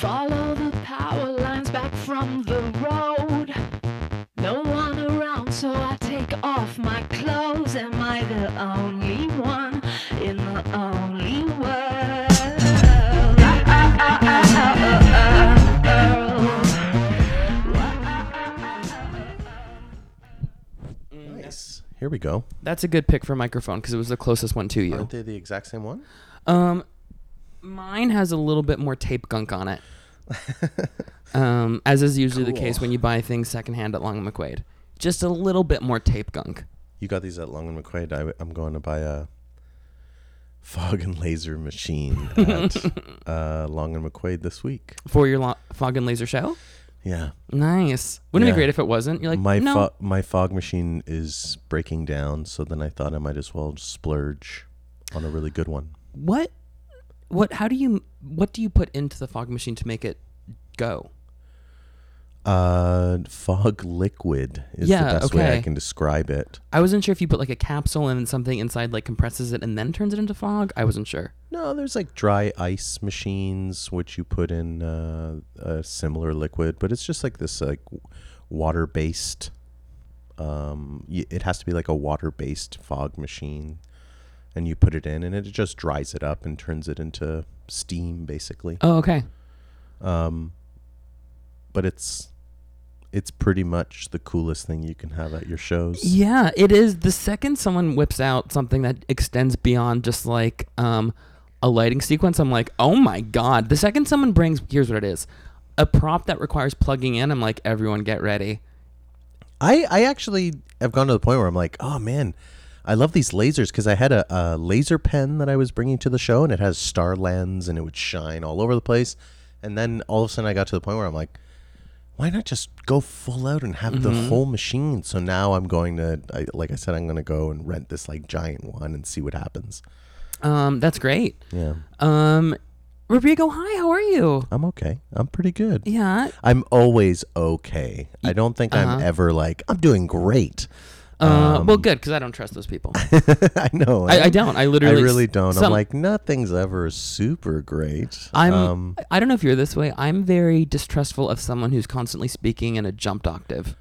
Follow the power lines back from the road. No one around, so I take off my clothes. Am I the only one in the only world? Nice. Here we go. That's a good pick for microphone because it was the closest one to you. Aren't they the exact same one? Um, mine has a little bit more tape gunk on it. um, as is usually the case when you buy things secondhand at Long and McQuade. Just a little bit more tape gunk. You got these at Long and McQuade. I, am going to buy a fog and laser machine at uh, Long and McQuade this week. for your lo- fog and laser show. Yeah. Nice. Wouldn't it Yeah. be great if it wasn't? You're like, my no. fo- my fog machine is breaking down, so then I thought I might as well splurge on a really good one. what? What? How do you? What do you put into the fog machine to make it go? Uh, fog liquid is Yeah, the best way I okay. can describe it. I wasn't sure if you put like a capsule and then something inside like compresses it and then turns it into fog. I wasn't sure. No, there's like dry ice machines which you put in uh, a similar liquid, but it's just like this like water based. Um, y- it has to be like a water based fog machine, and you put it in, and it just dries it up and turns it into steam, basically. Oh, okay. Um, but it's it's pretty much the coolest thing you can have at your shows. Yeah, it is. The second someone whips out something that extends beyond just like um, a lighting sequence, I'm like, oh my god. The second someone brings, here's what it is, a prop that requires plugging in. I'm like, everyone get ready. I I actually have gone to the point where I'm like, oh man, I love these lasers because I had a, a laser pen that I was bringing to the show and it has star lens and it would shine all over the place. And then all of a sudden I got to the point where I'm like, why not just go full out and have the whole machine? So now I'm going to, I, like I said, I'm going to go and rent this like giant one and see what happens. Um, that's great. Yeah, Um, Rodrigo, hi. How are you? I'm okay. I'm pretty good. Yeah. I'm always okay. I don't think I'm Uh-huh. ever like I'm doing great. Uh, well, good because I don't trust those people. I know. I, I don't. I literally. I really don't. some- I'm like nothing's ever super great. I'm. um, I don't know if you're this way. I'm very distrustful of someone who's constantly speaking in a jumped octave.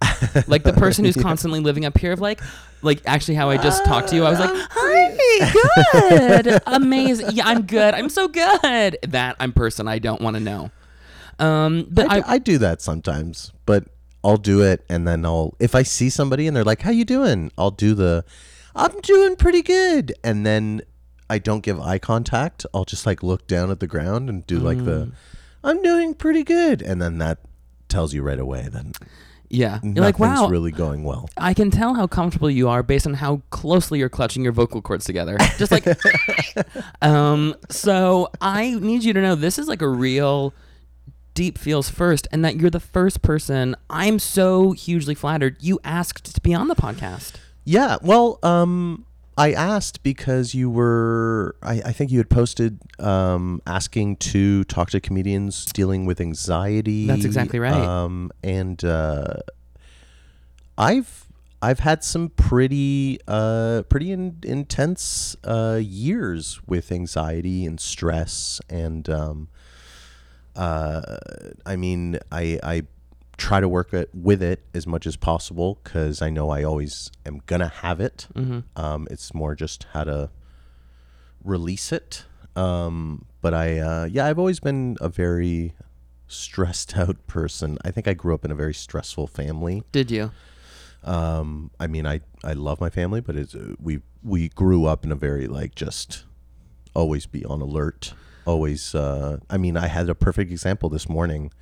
like the person who's constantly living up here of like, like actually how I just talked to you. I was like, hi, good, amazing. Yeah, I'm good. I'm so good. That I'm person I don't want to know. Um, but I, I, I do that sometimes, but I'll do it and then I'll if I see somebody and they're like, "How you doing?" I'll do the I'm doing pretty good. And then I don't give eye contact. I'll just like look down at the ground and do like Mm. the I'm doing pretty good. And then that tells you right away then yeah, you're like, wow. really going well. I can tell how comfortable you are based on how closely you're clutching your vocal cords together. Just like, um. So I need you to know this is like a real deep feels first, and that you're the first person. I'm so hugely flattered you asked to be on the podcast. Yeah, well, um, I asked because you were, I, I think you had posted um, asking to talk to comedians dealing with anxiety. That's exactly right. Um, and uh, I've I've had some pretty uh, pretty in, intense uh, years with anxiety and stress, and um, uh, I mean, I I try to work it, with it as much as possible because I know I always am gonna have it. Mm-hmm. Um, it's more just how to release it. Um, but I, uh, yeah, I've always been a very stressed out person. I think I grew up in a very stressful family. Did you? Um, I mean, I, I love my family, but it's, we, we grew up in a very like just always be on alert. Always, uh, I mean, I had a perfect example this morning.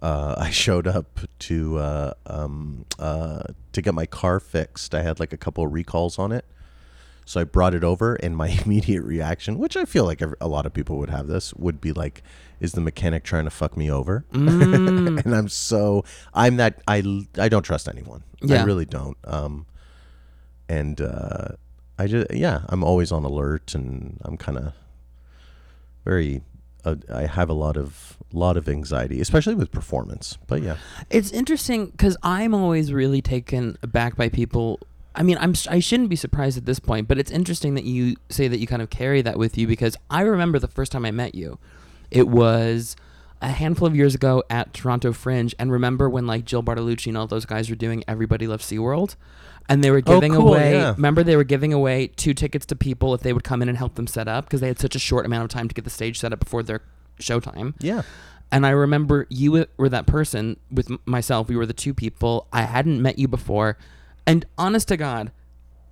Uh, I showed up to uh, um, uh, to get my car fixed. I had like a couple of recalls on it, so I brought it over, and my immediate reaction, which I feel like a lot of people would have this, would be like, "Is the mechanic trying to fuck me over?" Mm. and I'm so I'm that I I don't trust anyone. I really don't. Um, and uh, I just yeah, I'm always on alert, and I'm kind of very. Uh, I have a lot of lot of anxiety, especially with performance. But yeah, It's interesting because I'm always really taken aback by people. I mean, I'm I shouldn't be surprised at this point, but it's interesting that you say that you kind of carry that with you because I remember the first time I met you, it was a handful of years ago at Toronto Fringe, and remember when like Jill Bartolucci and all those guys were doing Everybody Loves SeaWorld? And they were Oh, giving cool, away. yeah. Remember, they were giving away two tickets to people if they would come in and help them set up because they had such a short amount of time to get the stage set up before their showtime. Yeah. And I remember you were that person with myself. We were the two people. I hadn't met you before. And honest to God,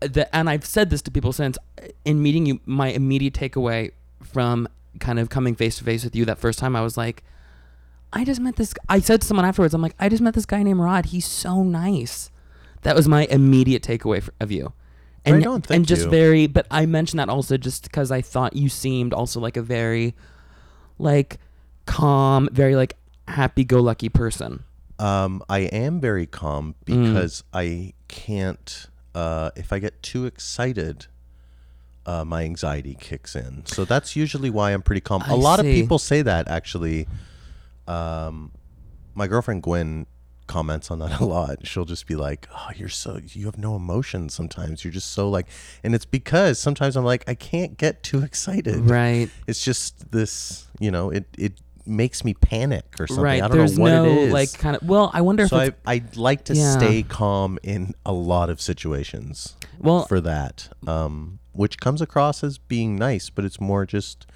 the, and I've said this to people since, uh, in meeting you, my immediate takeaway from kind of coming face to face with you that first time, I was like, I just met this. I said to someone afterwards, I'm like, I just met this guy named Rod. He's so nice. That was my immediate takeaway f- of you. And, Right on, and just you. very, but I mentioned that also just because I thought you seemed also like a very, like, calm, very like happy-go-lucky person. Um, I am very calm Mm. because I can't. Uh, if I get too excited, uh, my anxiety kicks in. So that's usually why I'm pretty calm. I A lot of see. people say that actually. Um, my girlfriend Gwen comments on that a lot. She'll just be like, "Oh, you're so you have no emotion sometimes. You're just so like," and it's because sometimes I'm like, I can't get too excited. Right. It's just this, you know, it it makes me panic or something. Right. I don't There's know what no it is. like kind of. Well, I wonder So if I I like to Yeah. stay calm in a lot of situations well. for that, um, which comes across as being nice, but it's more just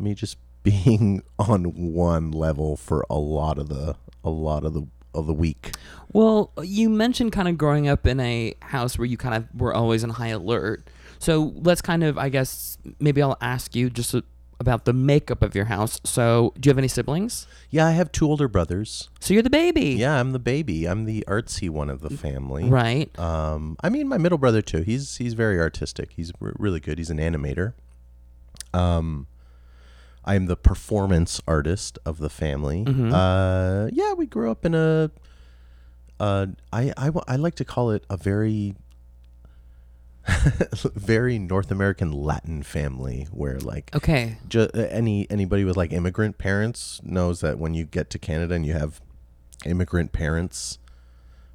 me just being on one level for a lot of the a lot of the of the week. Well, you mentioned kind of growing up in a house where you kind of were always on high alert. So let's kind of, I guess, maybe I'll ask you just about the makeup of your house. So, do you have any siblings? Yeah, I have two older brothers. So you're the baby. Yeah, I'm the baby. I'm the artsy one of the family. Right. Um, I mean, my middle brother too. He's he's very artistic. He's r- really good. He's an animator. Um, I am the performance artist of the family. Mhm. Uh, yeah, we grew up in a. Uh, I, I I like to call it a very. very North American Latin family where like Okay. ju- any anybody with like immigrant parents knows that when you get to Canada and you have immigrant parents,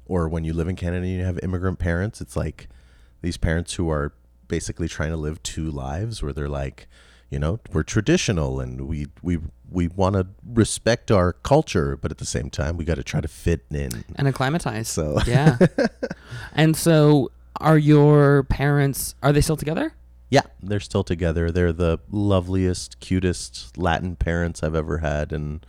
or when you live in Canada and you have immigrant parents, it's like these parents who are basically trying to live two lives where they're like, you know, we're traditional and we we we want to respect our culture, but at the same time we got to try to fit in. And acclimatize. So yeah. and so, are your parents? Are they still together? yeah, they're still together. They're the loveliest, cutest Latin parents I've ever had, and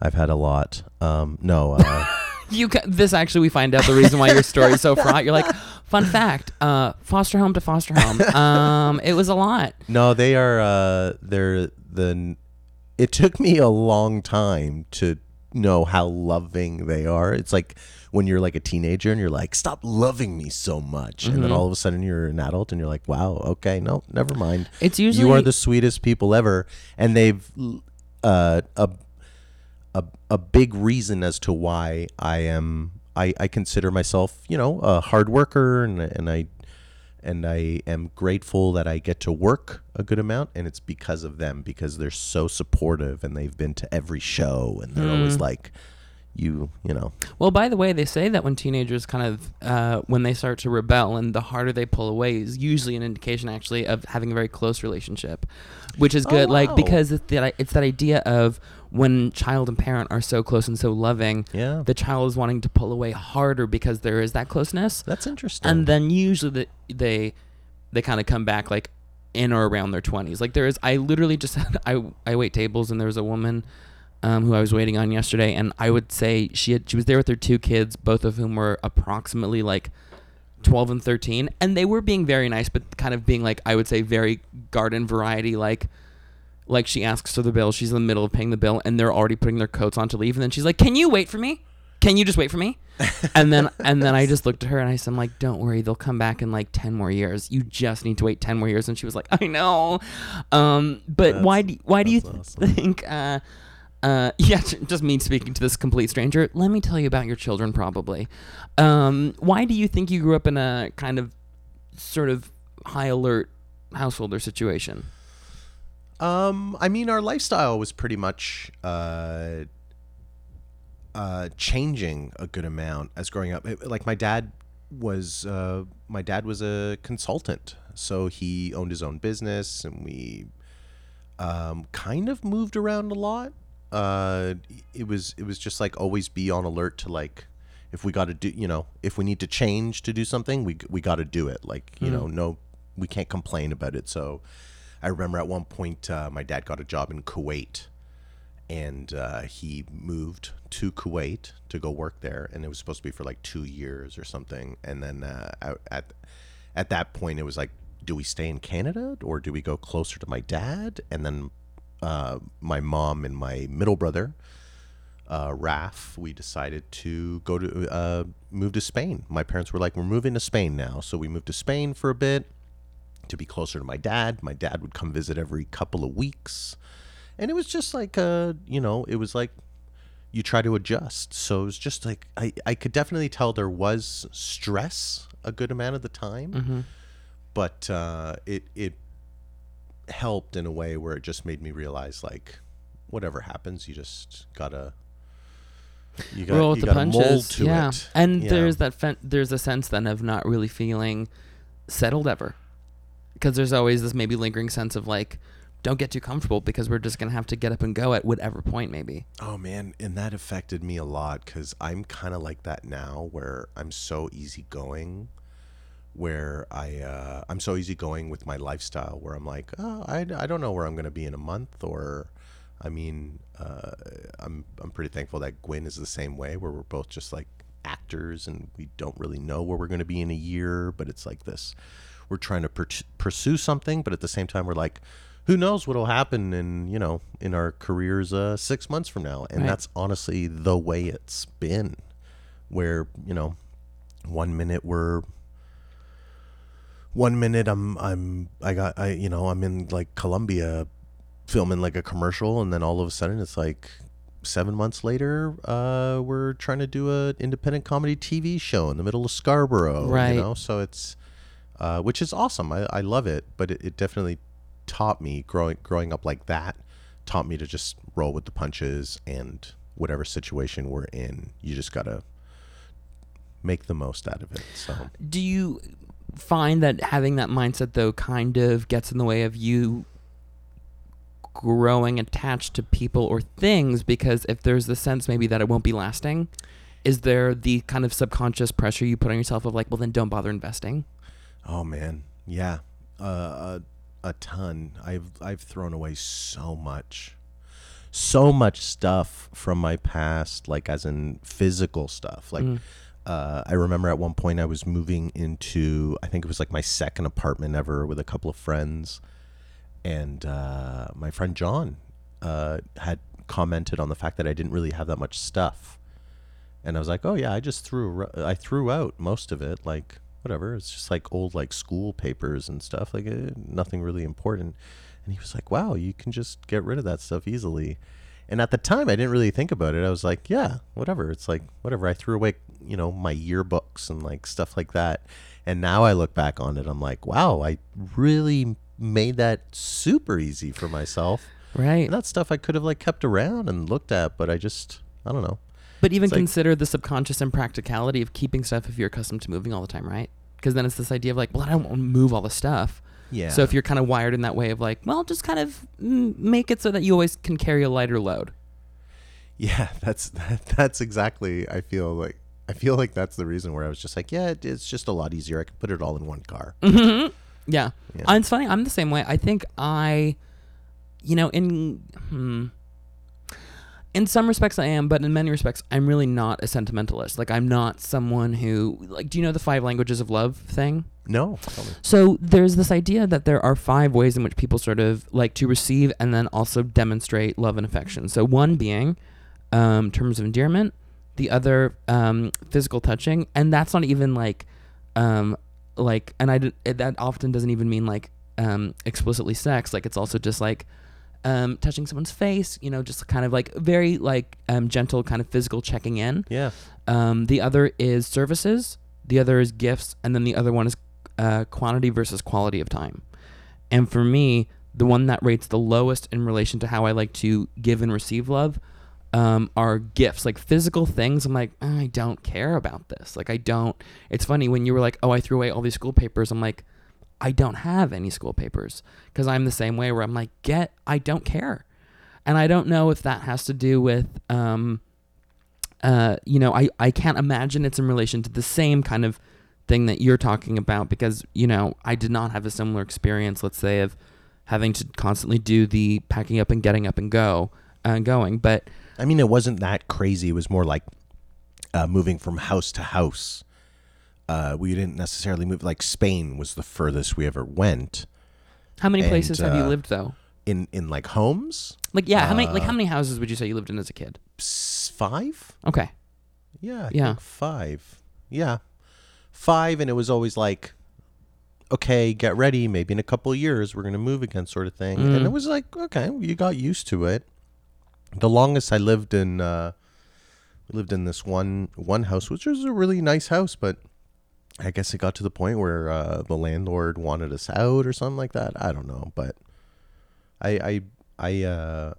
I've had a lot. Um, no, uh, You ca- this actually we find out the reason why your story is so fraught. You're like, fun fact, uh, foster home to foster home. Um, it was a lot. no, they are. Uh, they're the. It took me a long time to know how loving they are. It's like when you're like a teenager and you're like, "Stop loving me so much," and then Mhm. all of a sudden you're an adult and you're like, "Wow, okay, no, never mind." It's usually you are the sweetest people ever and they've uh, a, a a big reason as to why I am I, I consider myself you know a hard worker and and I and I am grateful that I get to work a good amount and it's because of them because they're so supportive and they've been to every show and they're always Mm. like you you know Well, by the way, they say that when teenagers kind of uh, when they start to rebel and the harder they pull away is usually an indication actually of having a very close relationship, which is Oh, good. Like because it's that it's that idea of when child and parent are so close and so loving, yeah. the child is wanting to pull away harder because there is that closeness, that's interesting. And then usually the, they they kind of come back like in or around their twenties. Like there is, I literally just I I wait tables and there was a woman um, who I was waiting on yesterday, and I would say she had she was there with her two kids, both of whom were approximately like twelve and thirteen, and they were being very nice, but kind of being like I would say very garden variety, like like she asks for the bill, she's in the middle of paying the bill, and they're already putting their coats on to leave, and then she's like, "Can you wait for me? Can you just wait for me?" and then and then I just looked at her and I said, I'm like, "Don't worry, they'll come back in like ten more years. You just need to wait ten more years." And she was like, "I know." Um, but why do why do you that's awesome. think? Uh, uh, yeah, just me speaking to this complete stranger. Let me tell you about your children. Probably. Um, why do you think you grew up in a kind of sort of high alert household or situation? Um, I mean, our lifestyle was pretty much uh, uh, changing a good amount as growing up. It- Like my dad was, uh, my dad was a consultant, so he owned his own business, and we um, kind of moved around a lot. uh, it was it was just like always be on alert to like if we got to do you know if we need to change to do something we we got to do it like you know no we can't complain about it so i remember at one point uh, my dad got a job in kuwait and uh, he moved to kuwait to go work there and it was supposed to be for like two years or something and then uh, at- at at that point it was like do we stay in canada or do we go closer to my dad and then uh, my mom and my middle brother uh, Raf, we decided to go to uh, move to Spain. My parents were like, "We're moving to Spain now," so we moved to Spain for a bit to be closer to my dad. My dad would come visit every couple of weeks, and it was just like, uh, you know, it was like you try to adjust. So it was just like I, I could definitely tell there was stress a good amount of the time, but uh, it it helped in a way where it just made me realize like whatever happens, you just gotta you gotta, roll you with the punches. to yeah, it. and there's that fen- there's a sense then of not really feeling settled ever, because there's always this maybe lingering sense of like, don't get too comfortable because we're just gonna have to get up and go at whatever point maybe. Oh man, and that affected me a lot because I'm kind of like that now, where I'm so easygoing, where I uh, I'm so easygoing with my lifestyle, where I'm like, oh, I, I don't know where I'm gonna be in a month, or, I mean, uh, I'm I'm pretty thankful that Gwen is the same way, where we're both just like actors and we don't really know where we're gonna be in a year, but it's like this, we're trying to per- pursue something, but at the same time we're like. Who knows what'll happen in you know in our careers uh, six months from now, and Right. that's honestly the way it's been. Where you know, one minute we're one minute I'm I'm I got I you know I'm in like Colombia filming like a commercial and then all of a sudden it's like seven months later uh we're trying to do a independent comedy TV show in the middle of Scarborough Right. you know so it's uh which is awesome. I, I love it but it, it definitely taught me growing growing up like that taught me to just roll with the punches and whatever situation we're in you just gotta make the most out of it so. Do you find that having that mindset though kind of gets in the way of you growing attached to people or things? Because if there's the sense maybe that it won't be lasting is there the kind of subconscious pressure you put on yourself of like well then don't bother investing Oh man, yeah, uh, a, a ton. I've I've thrown away so much, so much stuff from my past, like as in physical stuff. Like, uh, I remember at one point I was moving into, I think it was like my second apartment ever with a couple of friends, and uh, my friend John uh, had commented on the fact that I didn't really have that much stuff, and I was like, oh yeah, I just threw I threw out most of it, like whatever. It's just like old like school papers and stuff, like uh, nothing really important. And he was like, wow, you can just get rid of that stuff easily. And at the time, I didn't really think about it. I was like, yeah, whatever. It's like whatever. I threw away, you know, my yearbooks and like stuff like that. And now I look back on it, I'm like, wow, I really made that super easy for myself. right And that's stuff I could have like kept around and looked at, but I just, I don't know. But even it's like- consider the subconscious impracticality of keeping stuff if you're accustomed to moving all the time right because then it's this idea of like well i don't want to move all the stuff Yeah. so if you're kind of wired in that way of like well just kind of make it so that you always can carry a lighter load Yeah, that's that, that's exactly. I feel like I feel like that's the reason where I was just like, yeah, it, it's just a lot easier. I can put it all in one car. Yeah. Yeah. Uh, it's funny. I'm the same way. I think I, you know, in hmm, in some respects I am, but in many respects I'm really not a sentimentalist. Like I'm not someone who like. Do you know the five languages of love thing? No. So there's this idea that there are five ways in which people sort of like to receive and then also demonstrate love and affection. So one being um, terms of endearment, the other um, physical touching, and that's not even like um, like, and I d- that often doesn't even mean like um, explicitly sex. Like it's also just like um, touching someone's face, you know, just kind of like very like um, gentle kind of physical checking in. Yeah, Um, the other is services. The other is gifts, and then the other one is uh, quantity versus quality of time. And for me, the one that rates the lowest in relation to how I like to give and receive love um, are gifts, like physical things. I'm like, I don't care about this. Like, I don't. It's funny when you were like, oh, I threw away all these school papers. I'm like, I don't have any school papers because I'm the same way where I'm like, get, I don't care. and I don't know if that has to do with um, uh, you know, I I can't imagine it's in relation to the same kind of thing that you're talking about because you know I did not have a similar experience. Let's say of having to constantly do the packing up and getting up and go uh, going, but I mean, it wasn't that crazy. It was more like uh, moving from house to house. Uh, we didn't necessarily move. Like Spain was the furthest we ever went how many And, places have you uh, lived though? in in like homes. Like yeah, how many like uh, how many houses would you say you lived in as a kid? Five. Okay. Yeah. I Yeah. think five. Yeah. Five, and it was always like, okay, get ready. Maybe in a couple of years we're gonna move again, sort of thing. And Mm. it was like, okay, you got used to it. The longest I lived in, uh, we lived in this one one house, which was a really nice house, but I guess it got to the point where uh, the landlord wanted us out or something like that. I don't know, but I I I uh,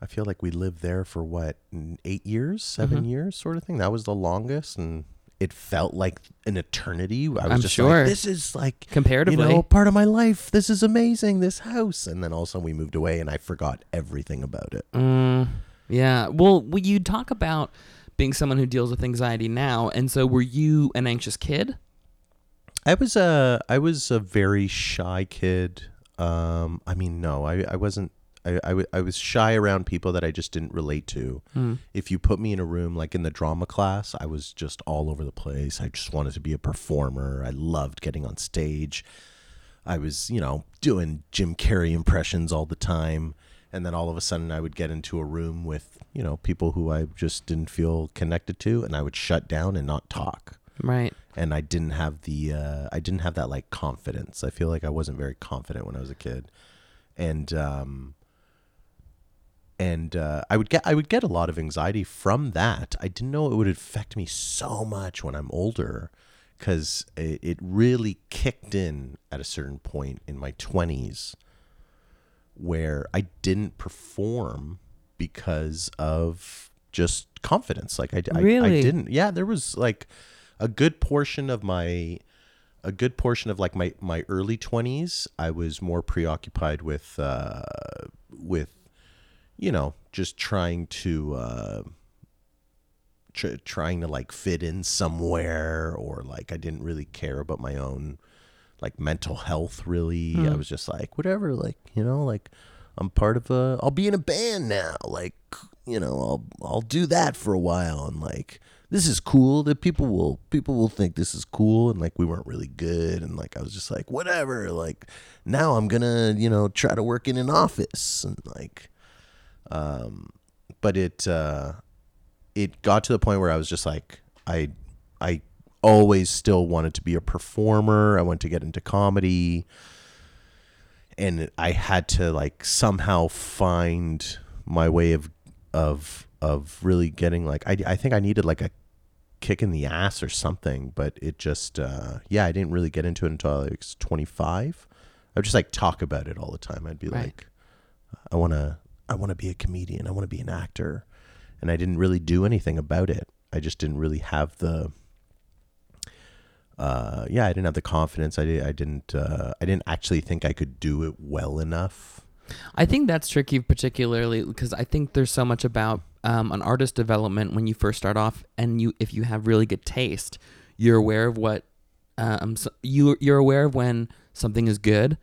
I feel like we lived there for what eight years, 7 Mhm. years, sort of thing. That was the longest, and it felt like an eternity. I was I'm just sure. like, this is like you Comparatively. know part of my life. This is amazing. This house, and then all of a sudden we moved away, and I forgot everything about it. Mm, yeah. Well, we- you talk about being someone who deals with anxiety now, and so were you an anxious kid? I was a I was a very shy kid. Um, I mean, no, I, I wasn't. I, I, w- I was shy around people that I just didn't relate to. Mm. If you put me in a room like in the drama class, I was just all over the place. I just wanted to be a performer. I loved getting on stage. I was, you know, doing Jim Carrey impressions all the time. And then all of a sudden I would get into a room with, you know, people who I just didn't feel connected to and I would shut down and not talk Right. and I didn't have the uh, I didn't have that like confidence. I feel like I wasn't very confident when I was a kid, and um, and uh, I would get I would get a lot of anxiety from that. I didn't know it would affect me so much when I'm older, because it, it really kicked in at a certain point in my twenties, where I didn't perform because of just confidence. Like I, I, I didn't. Yeah, there was like a good portion of my a good portion of like my my early 20s i was more preoccupied with uh with you know just trying to uh tr- trying to like fit in somewhere or like i didn't really care about my own like mental health really. I Hmm. was just like whatever like you know like i'm part of a i'll be in a band now. Like you know i'll i'll do that for a while. And like this is cool that people will people will think this is cool. And like we weren't really good. And like I was just like whatever. Like now I'm gonna you know try to work in an office. And like um but it uh it got to the point where I was just like I I always still wanted to be a performer. I wanted to get into comedy. And I had to like somehow find my way of of of really getting like I, I think I needed like a kick in the ass or something but it just uh yeah I didn't really get into it until I was 25 I would just like talk about it all the time. I'd be Right. like I want to I want to be a comedian. I want to be an actor. And I didn't really do anything about it. I just didn't really have the uh yeah I didn't have the confidence. I, did, I didn't uh I didn't actually think I could do it well enough. I think that's tricky, particularly because I think there's so much about um, an artist development when you first start off, and you if you have really good taste, you're aware of what um, so you you're aware of when something is good,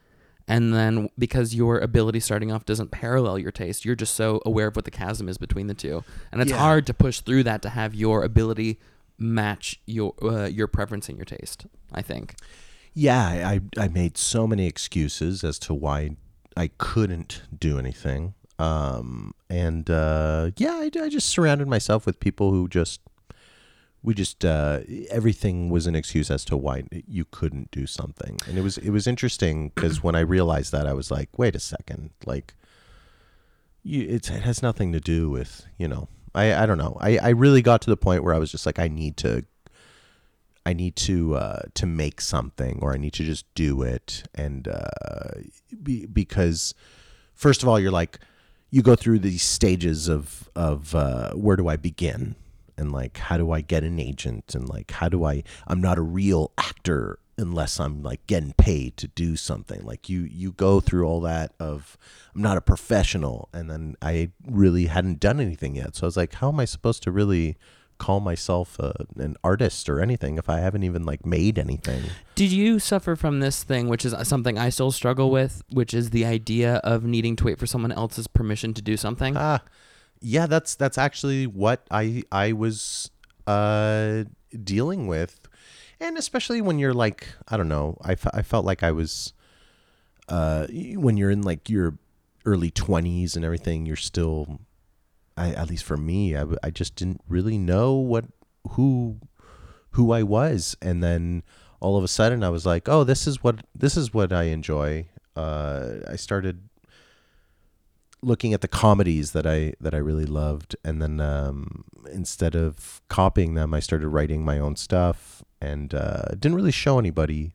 and then because your ability starting off doesn't parallel your taste, you're just so aware of what the chasm is between the two, and it's Yeah. hard to push through that to have your ability match your uh, your preference and your taste. I think. Yeah, I, I made so many excuses as to why I couldn't do anything. Um, and uh, yeah, I, I just surrounded myself with people who just we just uh, everything was an excuse as to why you couldn't do something. And it was it was interesting because when I realized that, I was like, wait a second, like you, it has nothing to do with you know. I, I don't know. I, I really got to the point where I was just like, I need to I need to uh, to make something, or I need to just do it, and uh, be, because first of all, you're like you go through these stages of of uh, where do I begin, and like how do I get an agent, and like how do I I'm not a real actor unless I'm like getting paid to do something. Like you you go through all that of I'm not a professional and then I really hadn't done anything yet. So I was like, how am I supposed to really call myself a, an artist or anything if I haven't even like made anything? Did you suffer from this thing, which is something I still struggle with, which is the idea of needing to wait for someone else's permission to do something? Ah, yeah, that's that's actually what I I was uh dealing with, and especially when you're like I don't know, I, I felt like I was uh when you're in like your early twenties and everything, you're still, I at least for me, I, I just didn't really know what who who I was, and then all of a sudden I was like, oh, this is what this is what I enjoy. Uh, I started looking at the comedies that I that I really loved, and then um, instead of copying them, I started writing my own stuff, and uh, didn't really show anybody.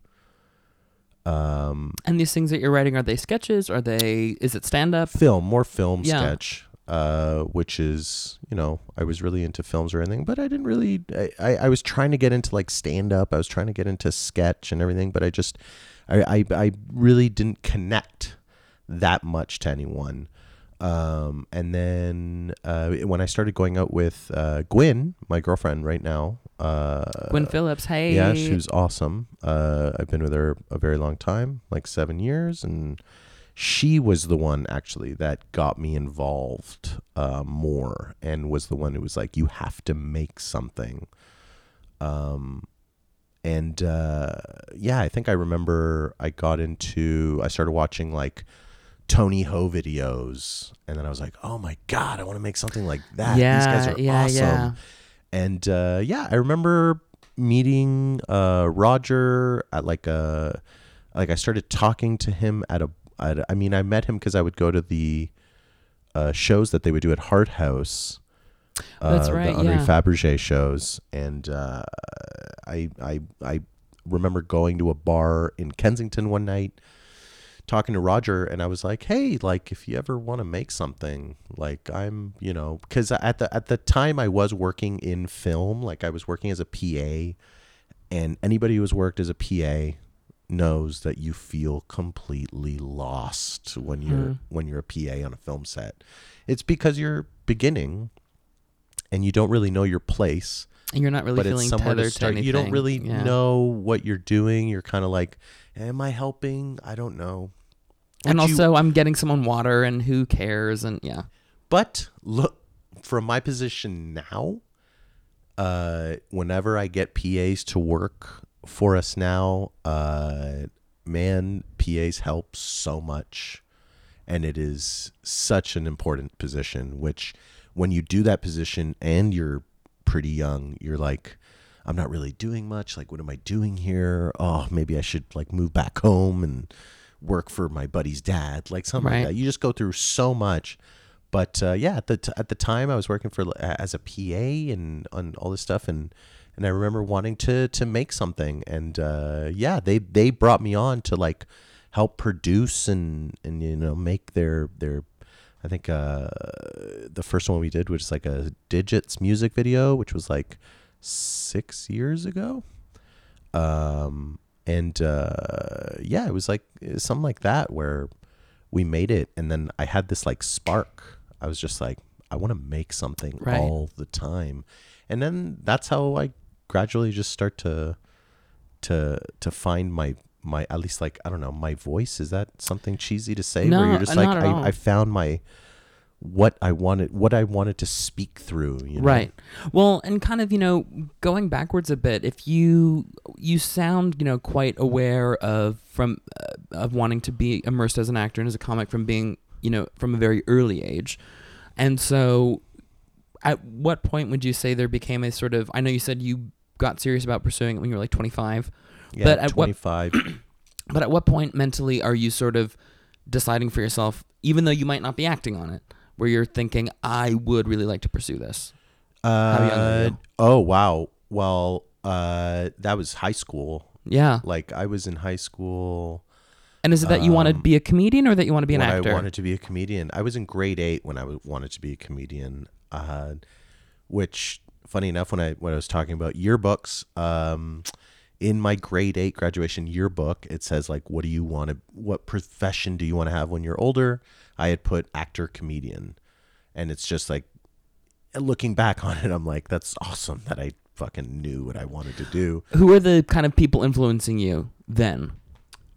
Um, and these things that you're writing are they sketches? Are they? Is it stand up? film, more film Yeah. sketch, uh, which is you know I was really into films or anything, but I didn't really. I, I, I was trying to get into like stand up. I was trying to get into sketch and everything, but I just I I, I really didn't connect that much to anyone. Um, and then uh, when I started going out with uh, Gwen, my girlfriend right now, uh, Gwen Phillips. Hey. yeah, she was awesome. Uh, I've been with her a very long time, like seven years, and she was the one actually that got me involved uh, more, and was the one who was like, "You have to make something." Um, and uh, yeah, I think I remember I got into. I started watching like Tony Ho videos, and then I was like, "Oh my god, I want to make something like that." These guys Yeah, are yeah, awesome yeah. and uh, yeah, I remember meeting uh, Roger at like a like I started talking to him at a, at a I mean I met him because I would go to the uh, shows that they would do at Hart House. Uh, That's right, The Henri yeah. Fabergé shows, and uh, I I I remember going to a bar in Kensington one night talking to Roger and I was like, "Hey, like if you ever want to make something, like I'm, you know, cuz at the at the time I was working in film, like I was working as a PA and anybody who has worked as a PA knows that you feel completely lost when you're Mm. when you're a PA on a film set. It's because you're beginning and you don't really know your place And you're not really feeling somewhere tethered to start. anything. You don't really Yeah. know what you're doing. You're kind of like, am I helping? I don't know. And Would you- also, I'm getting someone water, and who cares? And yeah. but look, from my position now, uh, whenever I get PAs to work for us now, uh, man, PAs help so much. And it is such an important position, which when you do that position and you're pretty young, you're like, I'm not really doing much. Like, what am I doing here? Oh, maybe I should like move back home and work for my buddy's dad, like something Right. like that. You just go through so much. But uh, yeah, at the t- at the time, I was working for as a PA and on all this stuff, and and I remember wanting to to make something, and uh, yeah, they they brought me on to like help produce and and you know make their their I think uh, the first one we did was like a Digits music video, which was like six years ago. Um, and uh, yeah, it was like something like that where we made it, and then I had this like spark. I was just like, I want to make something Right. all the time, and then that's how I gradually just start to to to find my my at least like I don't know my voice. Is that something cheesy to say? No, where you're just like not at all. I, I found my what I wanted what I wanted to speak through. You know? Right. Well, and kind of, you know, going backwards a bit, if you you sound, you know, quite aware of from uh, of wanting to be immersed as an actor and as a comic from being, you know, from a very early age. And so at what point would you say there became a sort of I know you said you got serious about pursuing it when you were like 25, Yeah, But at what- 25. but at what point mentally are you sort of deciding for yourself even though you might not be acting on it, where you're thinking I would really like to pursue this? young are Uh, you? Oh wow. Well, uh, that was high school. Yeah. Like I was in high school And is it that you want to Um, be a comedian or that you want to be an when actor? I wanted to be a comedian. I was in grade eight when I w- wanted to be a comedian. Uh, which, funny enough, when I when I was talking about yearbooks, um, in my grade eight graduation yearbook, it says like, "What do you want to? What profession do you want to have when you're older?" I had put actor comedian, and it's just like, looking back on it, I'm like, that's awesome that I fucking knew what I wanted to do. Who are the kind of people influencing you then?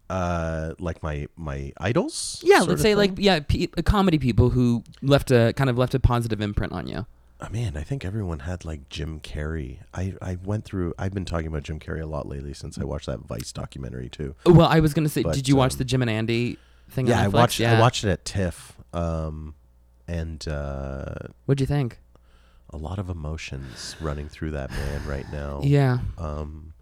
Uh, like my my idols. Yeah, let's say thing? like yeah, comedy people who left a kind of left a positive imprint on you. Oh, man, I think everyone had like Jim Carrey. I, I went through. I've been talking about Jim Carrey a lot lately since I watched that Vice documentary too. Well, I was gonna say, But, did you watch um, the Jim and Andy thing? Yeah, I watched. Yeah. I watched it at TIFF. Um, and uh, What'd you think? a lot of emotions running through that man right now. Yeah. Um,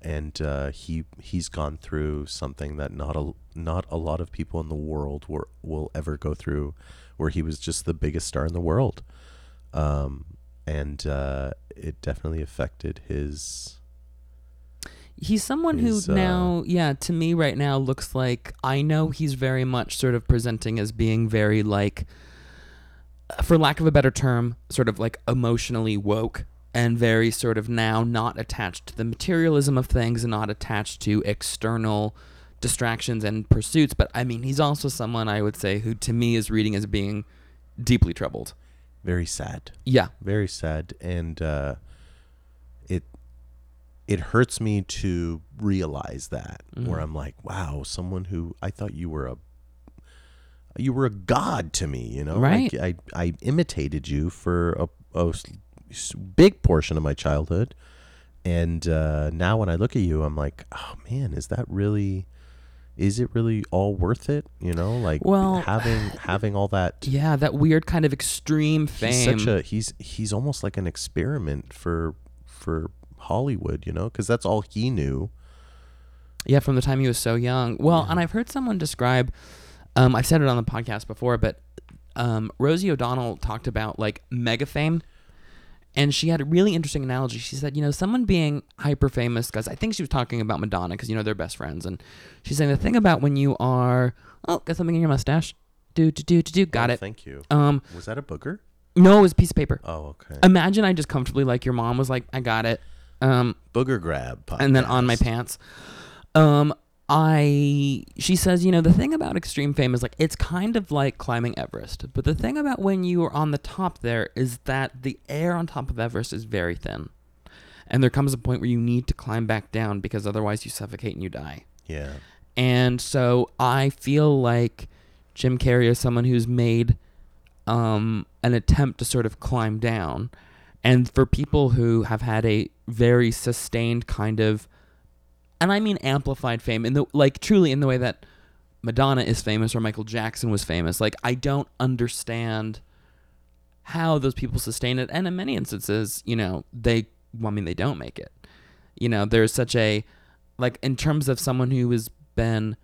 and uh, he he's gone through something that not a not a lot of people in the world will will ever go through, where he was just the biggest star in the world. Um, and uh, it definitely affected his. He's someone who Is, uh, now, yeah, to me right now looks like I know he's very much sort of presenting as being very like, for lack of a better term, sort of like emotionally woke and very sort of now not attached to the materialism of things and not attached to external distractions and pursuits. But I mean, he's also someone I would say who to me is reading as being deeply troubled. Very sad. Yeah. very sad and uh it it hurts me to realize that where Mhm. i'm like wow someone who i thought you were a you were a god to me you know Right. like i i imitated you for a, a big portion of my childhood and uh now when i look at you i'm like oh man is that really is it really all worth it you know like Well- having having all that Yeah, that weird kind of extreme fame. he's such a he's he's almost like an experiment for for Hollywood, you know, because that's all he knew. Yeah, from the time he was so young. Well, and I've heard someone describe, um, I've said it on the podcast before, but um, Rosie O'Donnell talked about like mega fame. And she had a really interesting analogy. She said, you know, someone being hyper famous, because I think she was talking about Madonna, because, you know, they're best friends. And she's saying the thing about when you are, oh, got something in your mustache. Do, do, do, do, do. Got Oh, it. Thank you. Um, Was that a booger? no, it was a piece of paper. Oh, okay. Imagine I just comfortably, like your mom was like, I got it. Um, Booger grab. Podcast. and then on my pants. Um, I she says, you know, the thing about extreme fame is like it's kind of like climbing Everest. But the thing about when you are on the top there is that the air on top of Everest is very thin. And there comes a point where you need to climb back down because otherwise you suffocate and you die. Yeah. And so I feel like Jim Carrey is someone who's made um, an attempt to sort of climb down. And for people who have had a very sustained kind of, and I mean amplified fame, in the like truly in the way that Madonna is famous or Michael Jackson was famous, like I don't understand how those people sustain it. And in many instances, you know, they, well, I mean, they don't make it. You know, there's such a, like in terms of someone who has been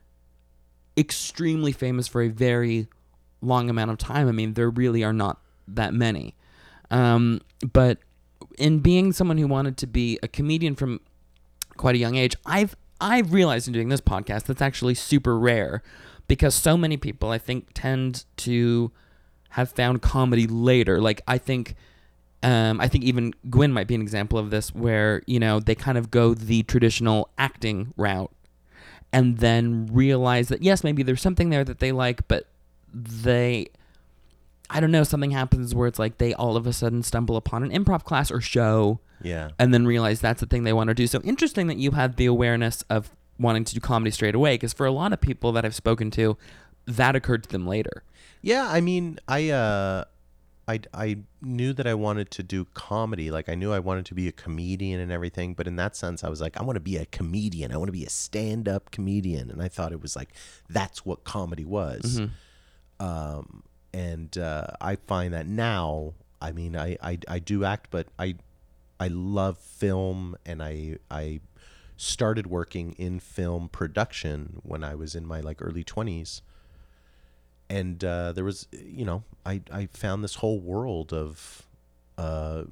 extremely famous for a very long amount of time. I mean, there really are not that many. Um, but in being someone who wanted to be a comedian from quite a young age, I've I've realized in doing this podcast that's actually super rare because so many people I think tend to have found comedy later. Like I think um, I think even Gwen might be an example of this, where you know they kind of go the traditional acting route, and then realize that yes, maybe there's something there that they like, but they, I don't know, something happens where it's like they all of a sudden stumble upon an improv class or show, Yeah. and then realize that's the thing they want to do. So interesting that you had the awareness of wanting to do comedy straight away, because for a lot of people that I've spoken to, that occurred to them later. Yeah. I mean, I uh, I I knew that I wanted to do comedy. Like I knew I wanted to be a comedian and everything. But in that sense, I was like, I want to be a comedian. I want to be a stand-up comedian. And I thought it was like that's what comedy was. um, and uh, I find that now, I mean, I, I, I do act, but I I love film, and I I started working in film production when I was in my like early twenties, and uh, there was you know I I found this whole world of uh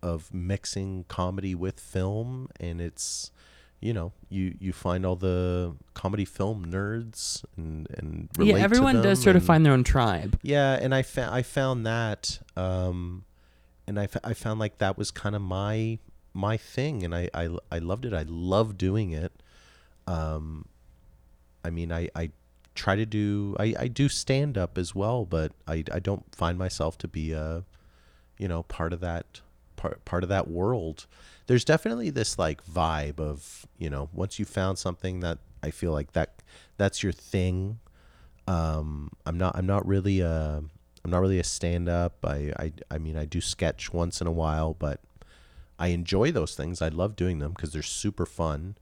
of mixing comedy with film, and it's you know you you find all the comedy film nerds and and relate yeah, to everyone does sort of find their own tribe. yeah, and I fa- I found that, um, and I, I found like that was kind of my my thing, and I, I I loved it. I love doing it. Um, I mean, I I try to do I I do stand up as well, but I I don't find myself to be a, you know, part of that part part of that world. There's definitely this like vibe of you know once you found something that I feel like that that's your thing. Um, I'm not I'm not really a I'm not really a stand up. I, I I mean I do sketch once in a while, but I enjoy those things. I love doing them because they're super fun.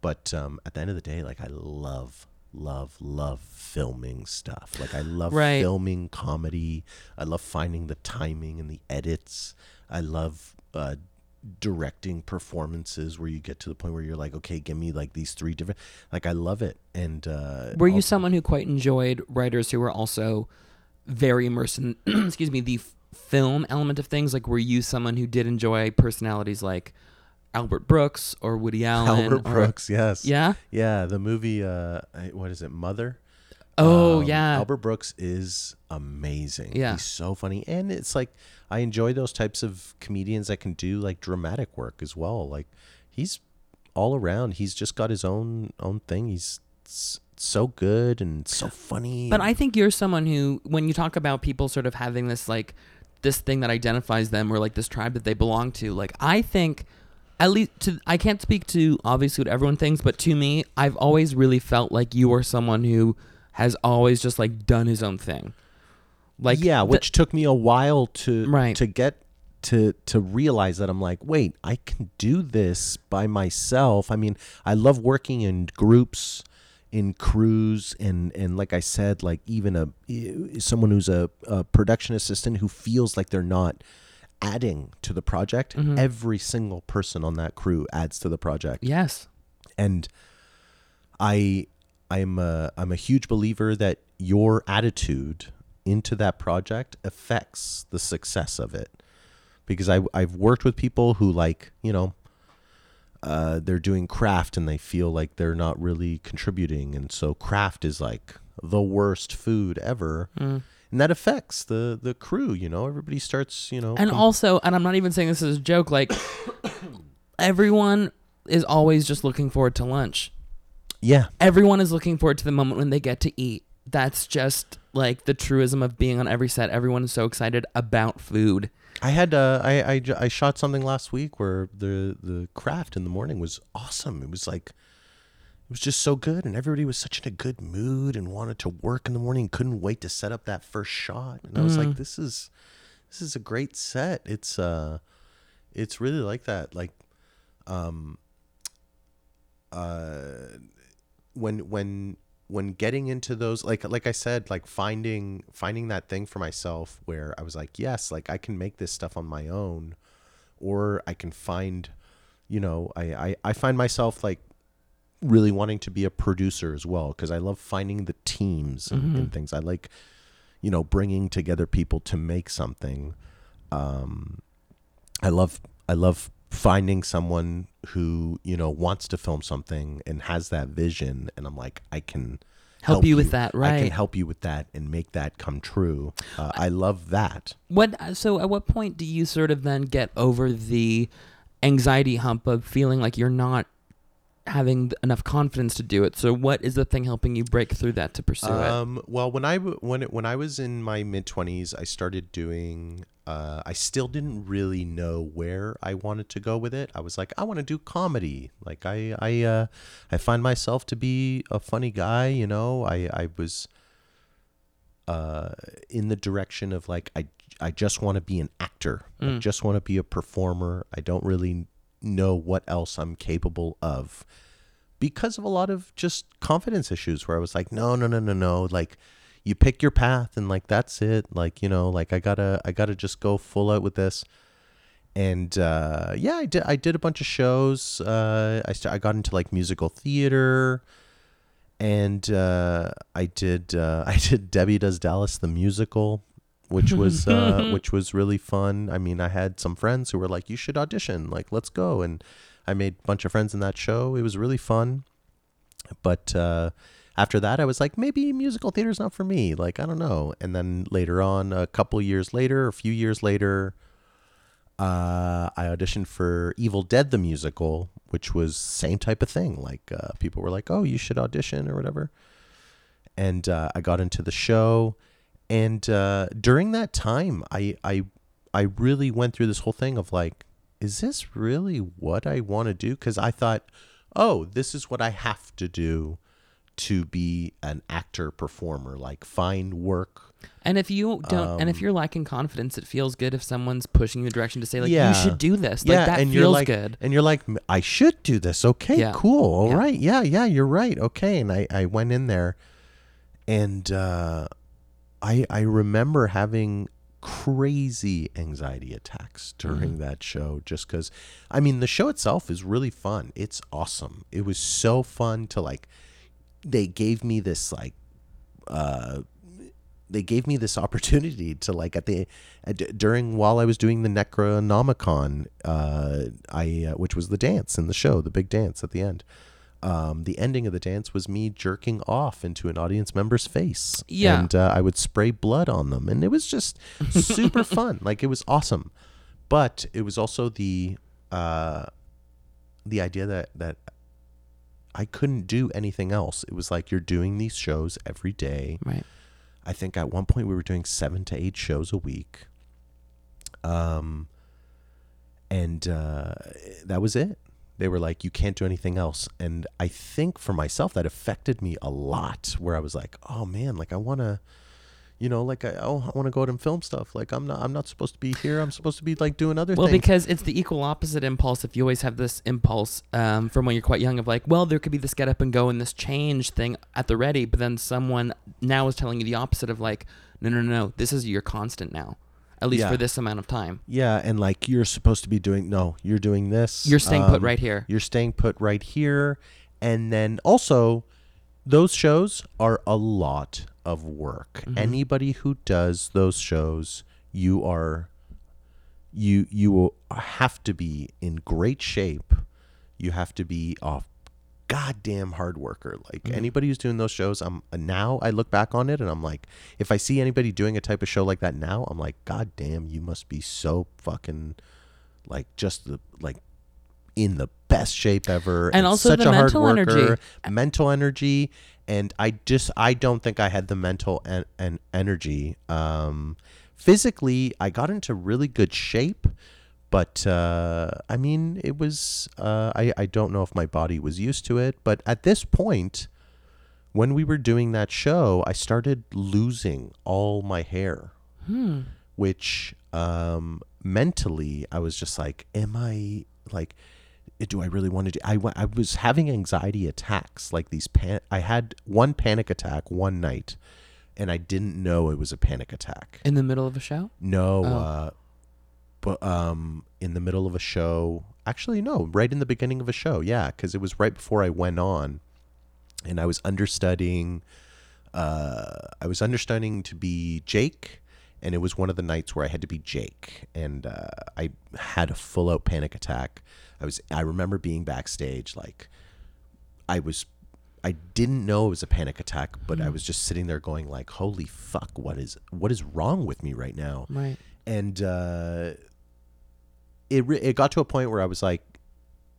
But um, at the end of the day, like I love, love, love filming stuff. Like I love Right. filming comedy. I love finding the timing and the edits. I love uh, directing performances where you get to the point where you're like, okay, give me like these three different. Like I love it. And uh, Were you also- someone who quite enjoyed writers who were also very immersed in, excuse me, the f- film element of things? Like, were you someone who did enjoy personalities like Albert Brooks or Woody Allen? Albert or- Brooks? Yes. Yeah. Yeah, the movie. Uh, what is it? Mother. Oh Um, yeah. Albert Brooks is amazing. Yeah. He's so funny. And it's like I enjoy those types of comedians that can do like dramatic work as well. Like he's all around. He's just got his own own thing. He's s- so good and so funny. But and- I think you're someone who, when you talk about people sort of having this like this thing that identifies them or like this tribe that they belong to, like I think at least to I can't speak to obviously what everyone thinks, but to me, I've always really felt like you are someone who has always just like done his own thing. Like yeah, which took me a while to Right. to get to to realize that I'm like, wait, I can do this by myself. I mean, I love working in groups, in crews, and and like I said, like even a someone who's a, a production assistant who feels like they're not adding to the project. Mhm. Every single person on that crew adds to the project yes. and I I'm a I'm a huge believer that your attitude into that project affects the success of it because I I've worked with people who like you know uh, they're doing craft and they feel like they're not really contributing and so craft is like the worst food ever Mm. and that affects the the crew you know everybody starts you know And com- also, and I'm not even saying this as a joke, like everyone is always just looking forward to lunch. yeah everyone is looking forward to the moment when they get to eat. That's just like the truism of being on every set. Everyone is so excited about food. I had uh, I, I I shot something last week where the the craft in the morning was awesome. It was like it was just so good, and everybody was such in a good mood and wanted to work in the morning. Couldn't wait to set up that first shot, and I was like, this is this is a great set. It's uh, it's really like that. Like, um, uh, when when when getting into those like like I said like finding finding that thing for myself where I was like yes like I can make this stuff on my own or I can find you know I I, I find myself like really wanting to be a producer as well because I love finding the teams and, and things. I like you know bringing together people to make something. Um I love I love finding someone who you know wants to film something and has that vision and I'm like I can Help you with that, right I can help you with that and make that come true. Uh, I love that. What so at what point do you sort of then get over the anxiety hump of feeling like you're not having enough confidence to do it? So what is the thing helping you break through that to pursue it? Um, well, when I when it, when I was in my mid twenties, I started doing. Uh, I still didn't really know where I wanted to go with it. I was like, I want to do comedy. Like I I uh, I find myself to be a funny guy. You know, I I was uh, in the direction of like I I just want to be an actor. I Mm. just want to be a performer. I don't really know what else I'm capable of because of a lot of just confidence issues where I was like, no, no, no, no, no. Like you pick your path and like that's it. Like, you know, like I gotta I gotta just go full out with this. And uh, yeah, I did I did a bunch of shows. Uh, I st- I got into like musical theater and uh, I did uh, I did Debbie Does Dallas the musical, which was uh, which was really fun. I mean, I had some friends who were like, "You should audition, like let's go," and I made a bunch of friends in that show. It was really fun. But uh, after that, I was like, maybe musical theater is not for me. Like I don't know. And then later on, a couple years later, a few years later, uh, I auditioned for Evil Dead the musical, which was same type of thing. Like uh, people were like, "Oh, you should audition or whatever," and uh, I got into the show. And uh, during that time, I I I really went through this whole thing of like, is this really what I want to do? Because I thought, oh, this is what I have to do to be an actor performer. Like find work And if you don't, and if Um, you're lacking confidence, it feels good if someone's pushing you in a direction to say like, Yeah. you should do this. Like that and feels you're like, good. And you're like, I should do this. Okay, Yeah. cool. All Yeah. right. Yeah, yeah, you're right. Okay. And I, I went in there and uh, I I remember having crazy anxiety attacks during Mm-hmm. that show just because I mean the show itself is really fun. It's awesome. It was so fun to like they gave me this like uh they gave me this opportunity to like at the at, during while I was doing the Necronomicon, uh, I uh, which was the dance in the show, the big dance at the end. Um, the ending of the dance was me jerking off into an audience member's face, Yeah. and uh, I would spray blood on them, and it was just super fun. Like it was awesome, but it was also the uh, the idea that that I couldn't do anything else. It was like you're doing these shows every day. Right. I think at one point we were doing seven to eight shows a week. Um, and uh, that was it. They were like, you can't do anything else. And I think for myself, that affected me a lot. Where I was like, oh man, like I want to, you know, like I, oh, I want to go out and film stuff. Like I'm not, I'm not supposed to be here. I'm supposed to be like doing other Well, things. Well because it's the equal opposite impulse. If you always have this impulse um, from when you're quite young of like, well, there could be this get up and go and this change thing at the ready, but then someone now is telling you the opposite of like, no, no, no, no, this is your constant now, at least Yeah. for this amount of time. yeah, and like you're supposed to be doing no, you're doing this. You're staying put Um, right here. You're staying put right here. And then also, those shows are a lot of work. Mhm. Anybody who does those shows, you are you you will have to be in great shape. You have to be a goddamn hard worker. Like Mhm. anybody who's doing those shows, I'm now I look back on it and I'm like, if I see anybody doing a type of show like that now, I'm like, goddamn, you must be so fucking like just the like in the best shape ever. And also such the a hard mental worker, energy. mental energy. And i just i don't think i had the mental and en- energy. Um physically i got into really good shape but uh i mean it was uh i i don't know if my body was used to it but at this point when we were doing that show i started losing all my hair. Hmm. which um mentally i was just like am i like do i really want to do I, I was having anxiety attacks like these pan i had one panic attack one night and i didn't know it was a panic attack In the middle of a show? no Oh. uh but um in the middle of a show actually no right in the beginning of a show yeah because it was right before i went on and i was understudying uh i was understudying to be jake and it was one of the nights where i had to be jake and uh i had a full out panic attack i was i remember being backstage like i was i didn't know it was a panic attack but i was just sitting there going like holy fuck what is what is wrong with me right now Right. and uh, it re- it got to a point where I was like,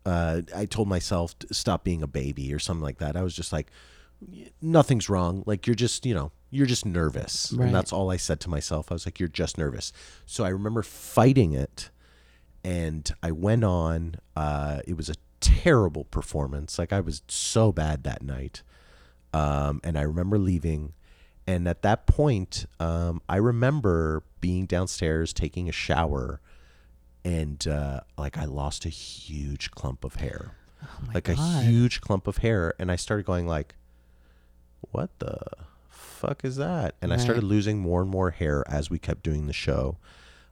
uh, I told myself to stop being a baby or something like that. I was just like, nothing's wrong. Like you're just you know you're just nervous, Right. and that's all I said to myself. I was like, you're just nervous. So I remember fighting it, and I went on. Uh, it was a terrible performance. Like I was so bad that night. Um, and I remember leaving. And at that point, um, I remember being downstairs taking a shower, and uh, like I lost a huge clump of hair, Oh like a huge clump of hair, and I started going like, "What the fuck is that?" And I started losing more and more hair as we kept doing the show.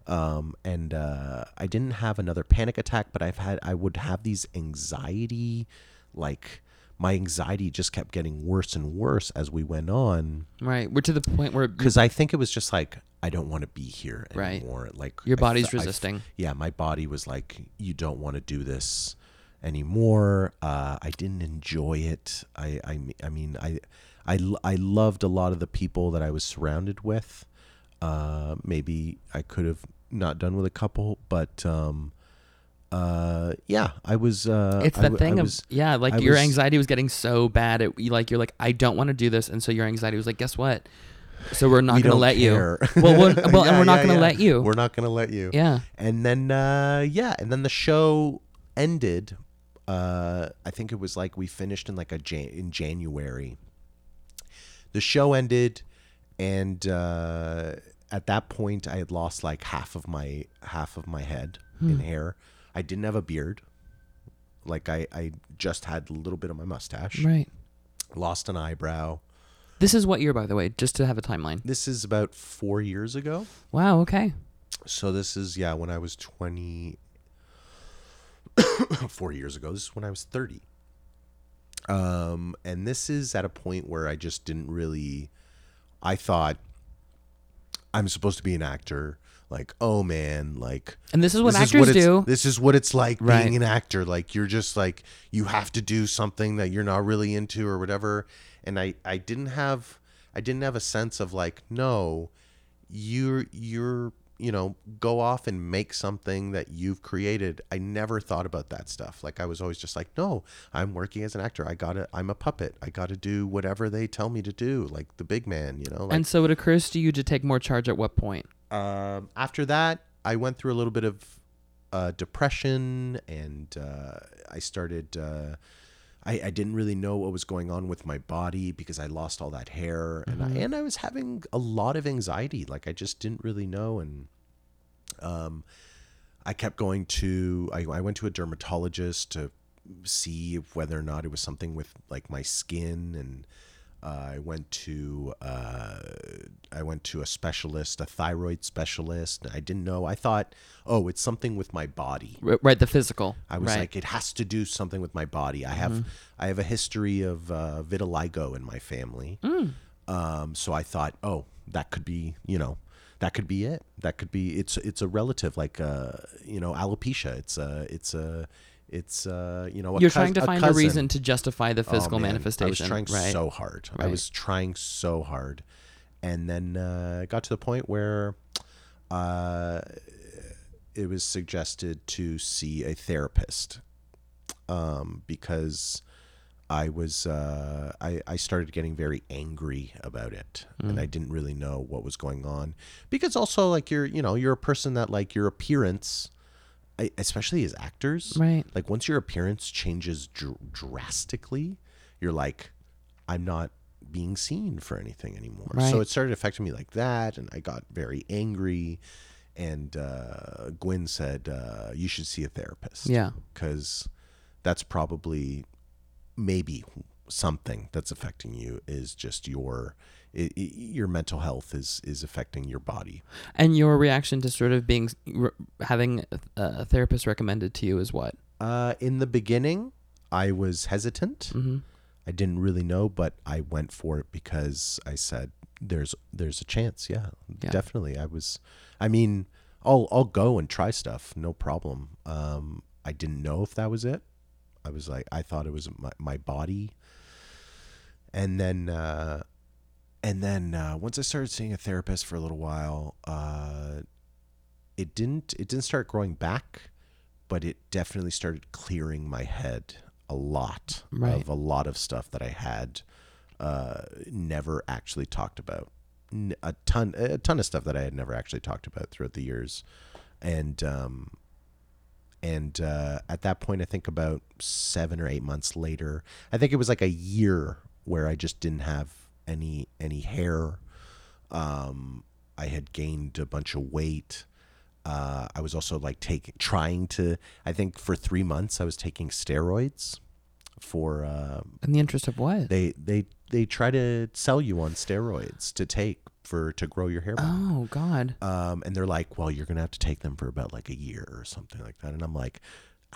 Um, and uh, I didn't have another panic attack, but I've had I would have these anxiety, like my anxiety just kept getting worse and worse as we went on Right. We're to the point where because I think it was just like I don't want to be here Right. anymore. Like your body's f- resisting. yeah, my body was like, you don't want to do this anymore. Uh, I didn't enjoy it. I, I, I mean, I, I, I loved a lot of the people that I was surrounded with. Uh, maybe I could have not done with a couple, but um, uh, yeah, I was. Uh, It's I thing I of yeah, like I your was- anxiety was getting so bad. It, you like you're like I don't want to do this, and so your anxiety was like, guess what? So we're not we going to let care. you. Well, well, Yeah, and we're not yeah, going to yeah. let you. We're not gonna let you. yeah. And then uh, yeah, and then the show ended. Uh, I think it was like we finished in like a Jan- in January. The show ended, and uh, at that point, I had lost like half of my half of my head in hair. I didn't have a beard. Like I, I just had a little bit of my mustache. Right. Lost an eyebrow. This is what year, by the way, just to have a timeline. This is about four years ago. Wow. Okay. So this is yeah when I was twenty. Four years ago. This is when I was thirty. Um, and this is at a point where I just didn't really. I thought I'm supposed to be an actor. Like, oh man, like And this is what this actors it's- do. This is what it's like Right. being an actor. Like you're just like you have to do something that you're not really into or whatever. And I I didn't have I didn't have a sense of like no, you're you're you know go off and make something that you've created. I never thought about that stuff. Like I was always just like no, I'm working as an actor. I got to I'm a puppet. I got to do whatever they tell me to do. Like the big man, you know. Like, and so it occurs to you to take more charge at what point? um, after that, I went through a little bit of uh, depression, and uh, I started. Uh, I, I didn't really know what was going on with my body because I lost all that hair, and I, and I was having a lot of anxiety. Like I just didn't really know, and um, I kept going to. I, I went to a dermatologist to see whether or not it was something with like my skin and uh, I went to uh, I went to a specialist, a thyroid specialist. I didn't know. I thought, oh, it's something with my body. Right. The physical. I was right. like, it has to do something with my body. I have I have a history of uh, vitiligo in my family. Um, so I thought, oh, that could be, you know, that could be it. That could be. It's it's a relative like uh, you know, alopecia. It's a it's a it's uh, you know, a You're trying to find a, cousin. reason to justify the Oh, physical man, manifestation. I was trying right. so hard. I was trying so hard, and then uh, got to the point where uh, it was suggested to see a therapist um, because I was uh, I, I started getting very angry about it, and Mm. I didn't really know what was going on because also like you're you know you're a person that like your appearance. I- Especially as actors, Right. like once your appearance changes dr- drastically, you're like, I'm not being seen for anything anymore. So it started affecting me like that, and I got very angry. And uh, Gwen said, uh, "You should see a therapist." Yeah. because that's probably maybe something that's affecting you is just your i i your mental health is is affecting your body. And your reaction to sort of being having a, a therapist recommended to you is what? Uh, in the beginning, I was hesitant. Mm-hmm. I didn't really know, but I went for it because I said there's there's a chance. Yeah, Yeah. definitely. I was. I mean, I'll I'll go and try stuff, no problem. Um, I didn't know if that was it. I was like, I thought it was my, my body. And then, uh, and then uh, once I started seeing a therapist for a little while, uh, it didn't it didn't start growing back, but it definitely started clearing my head a lot Right. of a lot of stuff that I had uh, never actually talked about. A ton, a ton of stuff that I had never actually talked about throughout the years, and um, and uh, at that point, I think about seven or eight months later, I think it was like a year where I just didn't have any any hair. Um, I had gained a bunch of weight. Uh, I was also like taking, trying to. I think for three months I was taking steroids. For uh, In the interest of what? they they they try to sell you on steroids to take for to grow your hair back. oh God. Um, and they're like, well, you're gonna have to take them for about like a year or something like that. And I'm like,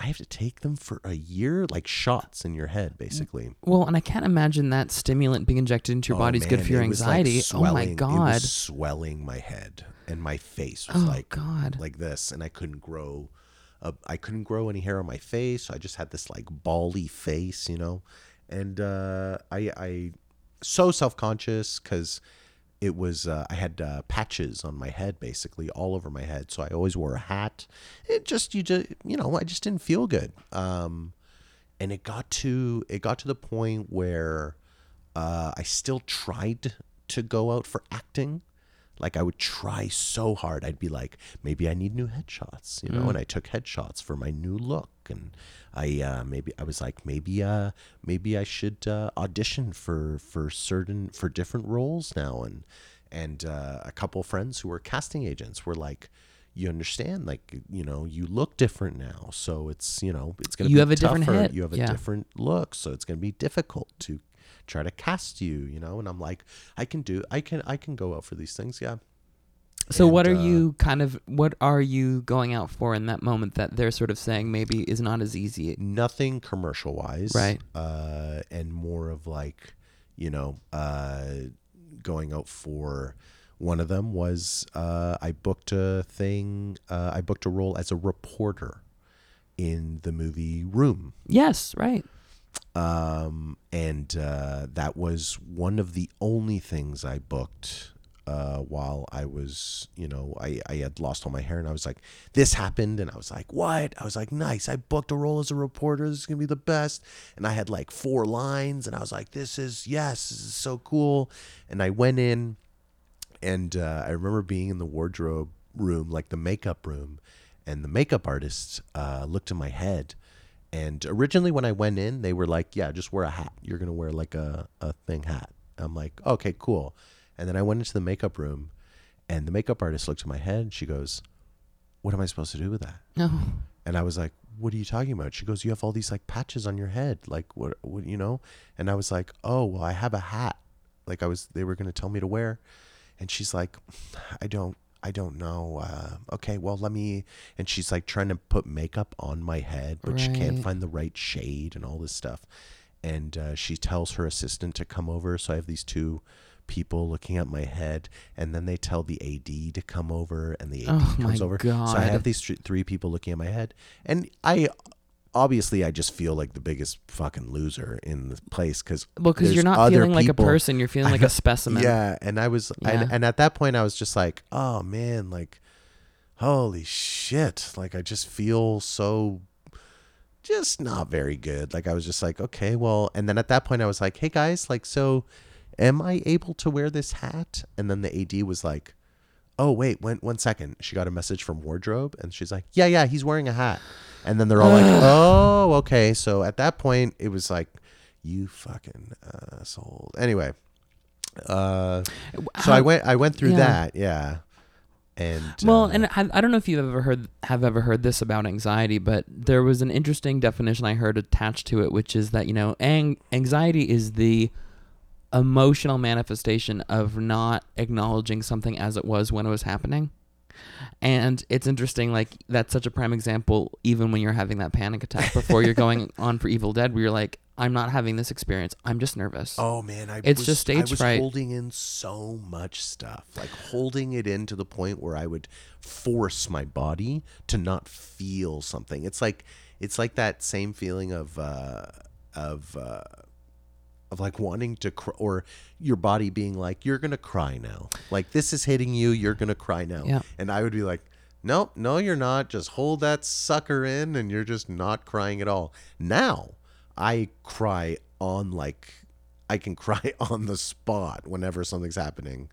I have to take them for a year, like shots in your head, basically. Well, and I can't imagine that stimulant being injected into your Oh, body's good for your was, like, anxiety. oh my swelling- It God. was swelling my head, and my face was Oh like God. like this, and I couldn't grow. Uh, I couldn't grow any hair on my face. So I just had this like bally face, you know. And uh, I, I, so self conscious because it was uh, I had uh, patches on my head, basically all over my head. So I always wore a hat. It just you just you know I just didn't feel good. Um, and it got to it got to the point where uh, I still tried to go out for acting. Like I would try so hard. I'd be like, maybe I need new headshots, you know. And I took headshots for my new look, and I uh, maybe I was like, maybe uh, maybe I should uh, audition for for certain for different roles now. And and uh, a couple friends who were casting agents were like, you understand, like you know, you look different now, so it's you know, it's gonna You be have a different hit, You have a yeah. different look, so it's gonna be difficult to try to cast you, you know. And I'm like, I can do, I can, I can go out for these things, yeah. So what are uh, you kind of what are you going out for in that moment that they're sort of saying maybe is not as easy? nothing commercial wise Right. uh and more of like you know uh going out for one of them was uh i booked a thing uh i booked a role as a reporter in the movie room Yes, right. Um, and uh, that was one of the only things I booked uh, while I was, you know, I, I had lost all my hair, and I was like, this happened, and I was like, what? I was like, nice, I booked a role as a reporter. This is gonna be the best, and I had like four lines, and I was like, this is yes, this is so cool, and I went in, and uh, I remember being in the wardrobe room, like the makeup room, and the makeup artist uh, looked in my head. And originally, when I went in, they were like, "Yeah, just wear a hat. You're gonna wear like a a thing hat." I'm like, "Okay, cool." And then I went into the makeup room, and the makeup artist looked at my head. and She goes, "What am I supposed to do with that?" No. And I was like, "What are you talking about?" She goes, "You have all these like patches on your head, like what, what, you know?" And I was like, "Oh, well, I have a hat. Like I was, they were gonna tell me to wear." And she's like, "I don't, I don't know. Uh, okay, well, let me." And she's like trying to put makeup on my head, but she can't find the right shade and all this stuff. And uh, she tells her assistant to come over. So I have these two people looking at my head, and then they tell the AD to come over, and the AD Oh my comes over. So I have these thr- three people looking at my head, and I obviously I just feel like the biggest fucking loser in the place because Well, because you're not feeling like a person, you're feeling like a specimen. Yeah, and I was, Yeah. and at that point I was just like, oh man, like, holy shit, like I just feel so. Just not very good. Like I was just like, okay, well, and then at that point I was like, hey guys, like, so, am I able to wear this hat? And then the AD was like, oh wait, one one second. She got a message from wardrobe, and she's like, yeah, yeah, he's wearing a hat. And then they're all like, oh, okay. So at that point, it was like, you fucking asshole. Anyway, uh, so I went, I went through yeah. that, yeah. And Well, uh, and I, I don't know if you've ever heard have ever heard this about anxiety, but there was an interesting definition I heard attached to it, which is that you know, ang- anxiety is the emotional manifestation of not acknowledging something as it was when it was happening. And it's interesting, like that's such a prime example. Even when you're having that panic attack before you're going on for Evil Dead, where you're like, "I'm not having this experience. I'm just nervous." Oh man, I It's was, just stage I was fright. holding in so much stuff, like holding it in to the point where I would force my body to not feel something. It's like it's like that same feeling of uh, of uh, of like wanting to cry, or your body being like, "You're gonna cry now." Like this is hitting you, you're gonna cry now. Yeah. And I would be like, "Nope, no, you're not. Just hold that sucker in, and you're just not crying at all." Now I cry on like I can cry on the spot whenever something's happening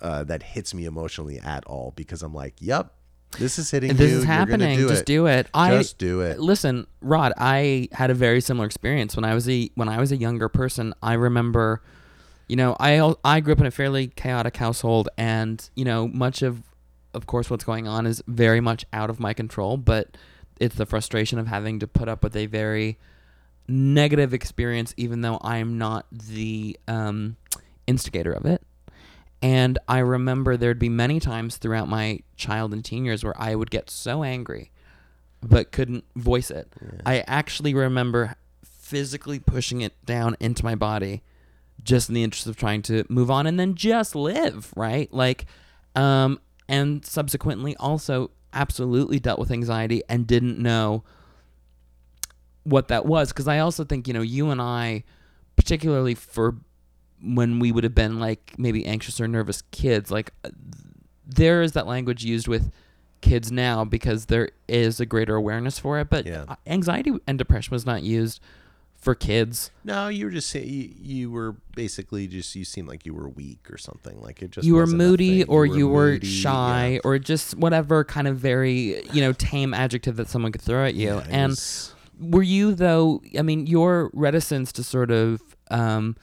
uh, that hits me emotionally at all because I'm like, "Yep, this is hitting this you. is happening. do Just it. do it. I Just do it." Listen, Rod, I had a very similar experience when I was a when I was a younger person. I remember, you know, I I grew up in a fairly chaotic household, and you know, much of of course what's going on is very much out of my control. But it's the frustration of having to put up with a very negative experience, even though I am not the um, instigator of it. And I remember there'd be many times throughout my child and teen years where I would get so angry but couldn't voice it. I actually remember physically pushing it down into my body just in the interest of trying to move on and then just live, right? Like um and subsequently also absolutely dealt with anxiety and didn't know what that was because I also think, you know, you and I particularly for when we would have been like maybe anxious or nervous kids like uh, there is that language used with kids now because there is a greater awareness for it but Yeah. anxiety and depression was not used for kids No, you were just saying you, you were basically just you seemed like you were weak or something. Like it just you were moody or you were, moody, shy yeah. or just whatever kind of very you know tame adjective that someone could throw at you Yeah, and was- were you though i mean your reticence to sort of um,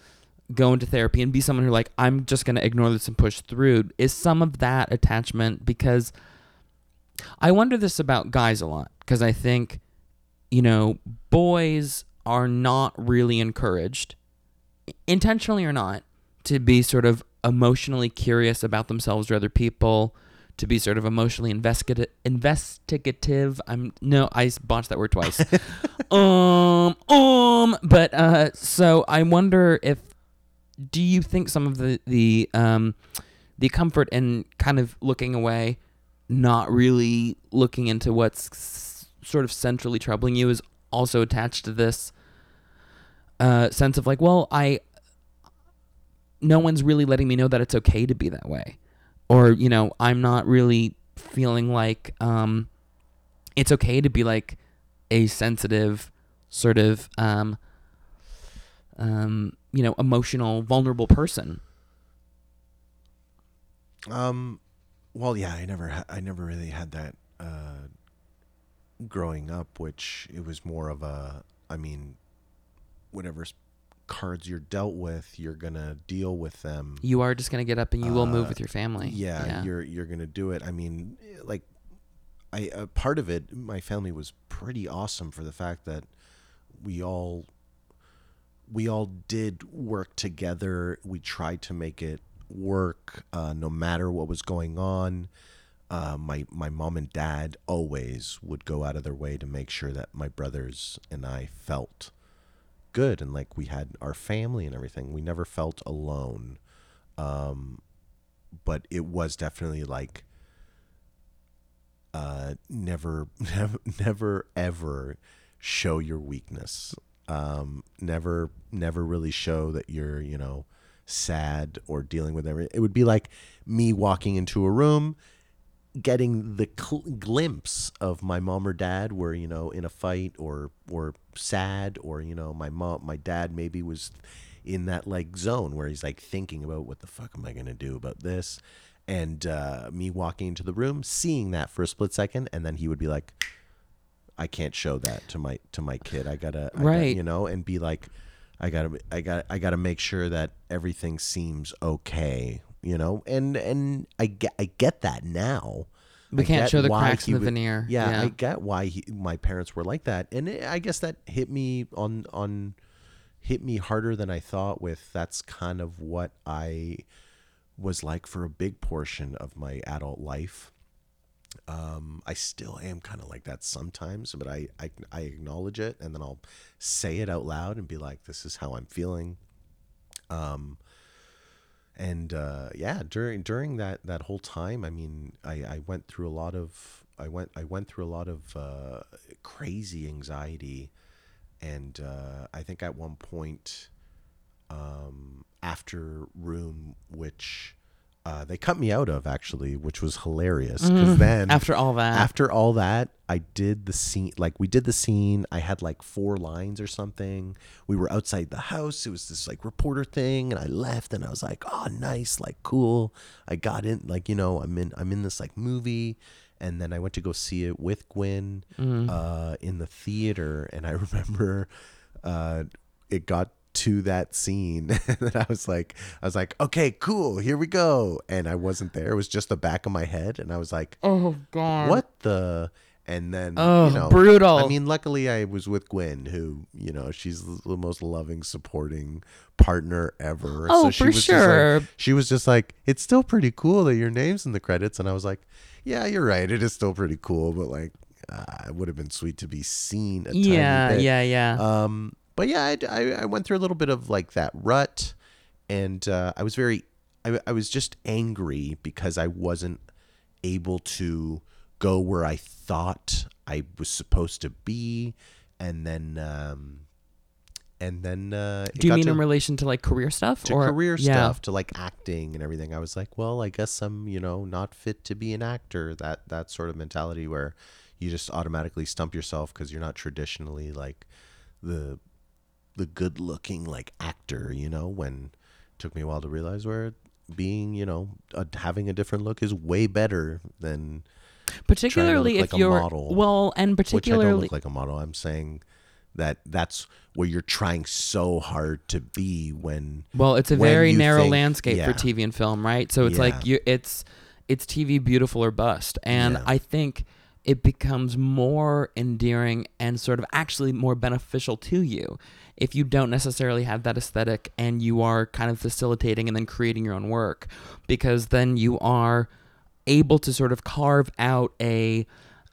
go into therapy and be someone who like i'm just going to ignore this and push through is some of that attachment because i wonder this about guys a lot because i think you know boys are not really encouraged intentionally or not to be sort of emotionally curious about themselves or other people to be sort of emotionally investigative investigative. I'm no i botched that word twice. Um um but uh so i wonder if do you think some of the the um the comfort in kind of looking away not really looking into what's sort of centrally troubling you is also attached to this uh sense of like well i no one's really letting me know that it's okay to be that way. Or you know i'm not really feeling like um it's okay to be like a sensitive sort of um um you know emotional vulnerable person Um, well, yeah, I never, ha- I never really had that uh, growing up. Which it was more of a, I mean, whatever cards you're dealt with, you're gonna deal with them. you are just going to get up and you will move Uh, with your family Yeah, you're you're gonna do it. I mean, like, I a part of it, my family was pretty awesome for the fact that we all we all did work together. We tried to make it work, uh, no matter what was going on. Uh, my my mom and dad always would go out of their way to make sure that my brothers and I felt good and like we had our family and everything. We never felt alone. Um, but it was definitely like uh, never, never, never, ever show your weakness. Um, never, never really show that you're, you know, sad or dealing with everything. It would be like me walking into a room, getting the cl- glimpse of my mom or dad were, you know, in a fight or or sad, or you know, my mom, my dad maybe was in that like zone where he's like thinking about what the fuck am I gonna do about this, and uh, me walking into the room, seeing that for a split second, and then he would be like, I can't show that to my to my kid. I gotta, I gotta Right. you know, and be like, I gotta, I got, I gotta make sure that everything seems okay, you know, and and I get, I get that now. We I can't show the cracks in the would- veneer. Yeah, Yeah. I get why he, my parents were like that, and it, I guess that hit me on on hit me harder than I thought. With that's kind of what I was like for a big portion of my adult life. Um, I still am kind of like that sometimes, but I, I I acknowledge it and then I'll say it out loud and be like, "This is how I'm feeling." Um, and uh, yeah, during during that that whole time, I mean, I, I went through a lot of I went I went through a lot of uh, crazy anxiety, and uh, I think at one point, um, after room, which uh, they cut me out of actually, which was hilarious because then Mm-hmm. after all that after all that, I did the scene. Like we did the scene. I had like four lines or something. We were outside the house. It was this like reporter thing, and I left, and I was like, "Oh, nice, like cool." I got in, like you know, I'm in, I'm in this like movie, and then I went to go see it with Gwen uh, in the theater, and I remember uh, it got to that scene that I was like I was like okay cool here we go. And I wasn't there. It was just the back of my head and I was like oh god. What the? And then Oh, you know brutal. i mean luckily i was with gwen who you know she's the most loving supporting partner ever. Oh, she for was just like- sure. she was just like it's still pretty cool that your name's in the credits. And i was like yeah you're right. It is still pretty cool but like uh, it would have been sweet to be seen a yeah yeah yeah. Um, but yeah, I, I, I went through a little bit of like that rut, and uh, I was very, I, I was just angry because I wasn't able to go where I thought I was supposed to be, and then, um, and then uh, it Do you mean to, in relation to like career stuff to or career yeah. stuff, to like acting and everything? I was like, well, I guess I'm you know not fit to be an actor. That that sort of mentality where you just automatically stump yourself because you're not traditionally like the the good looking like actor. You know, when it took me a while to realize where being you know uh, having a different look is way better than Particularly if like you're model, well, and which I don't particularly look like a model. I'm saying that that's where you're trying so hard to be when Well, it's a very narrow think- landscape for. TV and film, right? So it's like you it's it's TV beautiful or bust. And Yeah. I think it becomes more endearing and sort of actually more beneficial to you if you don't necessarily have that aesthetic and you are kind of facilitating and then creating your own work because then you are able to sort of carve out a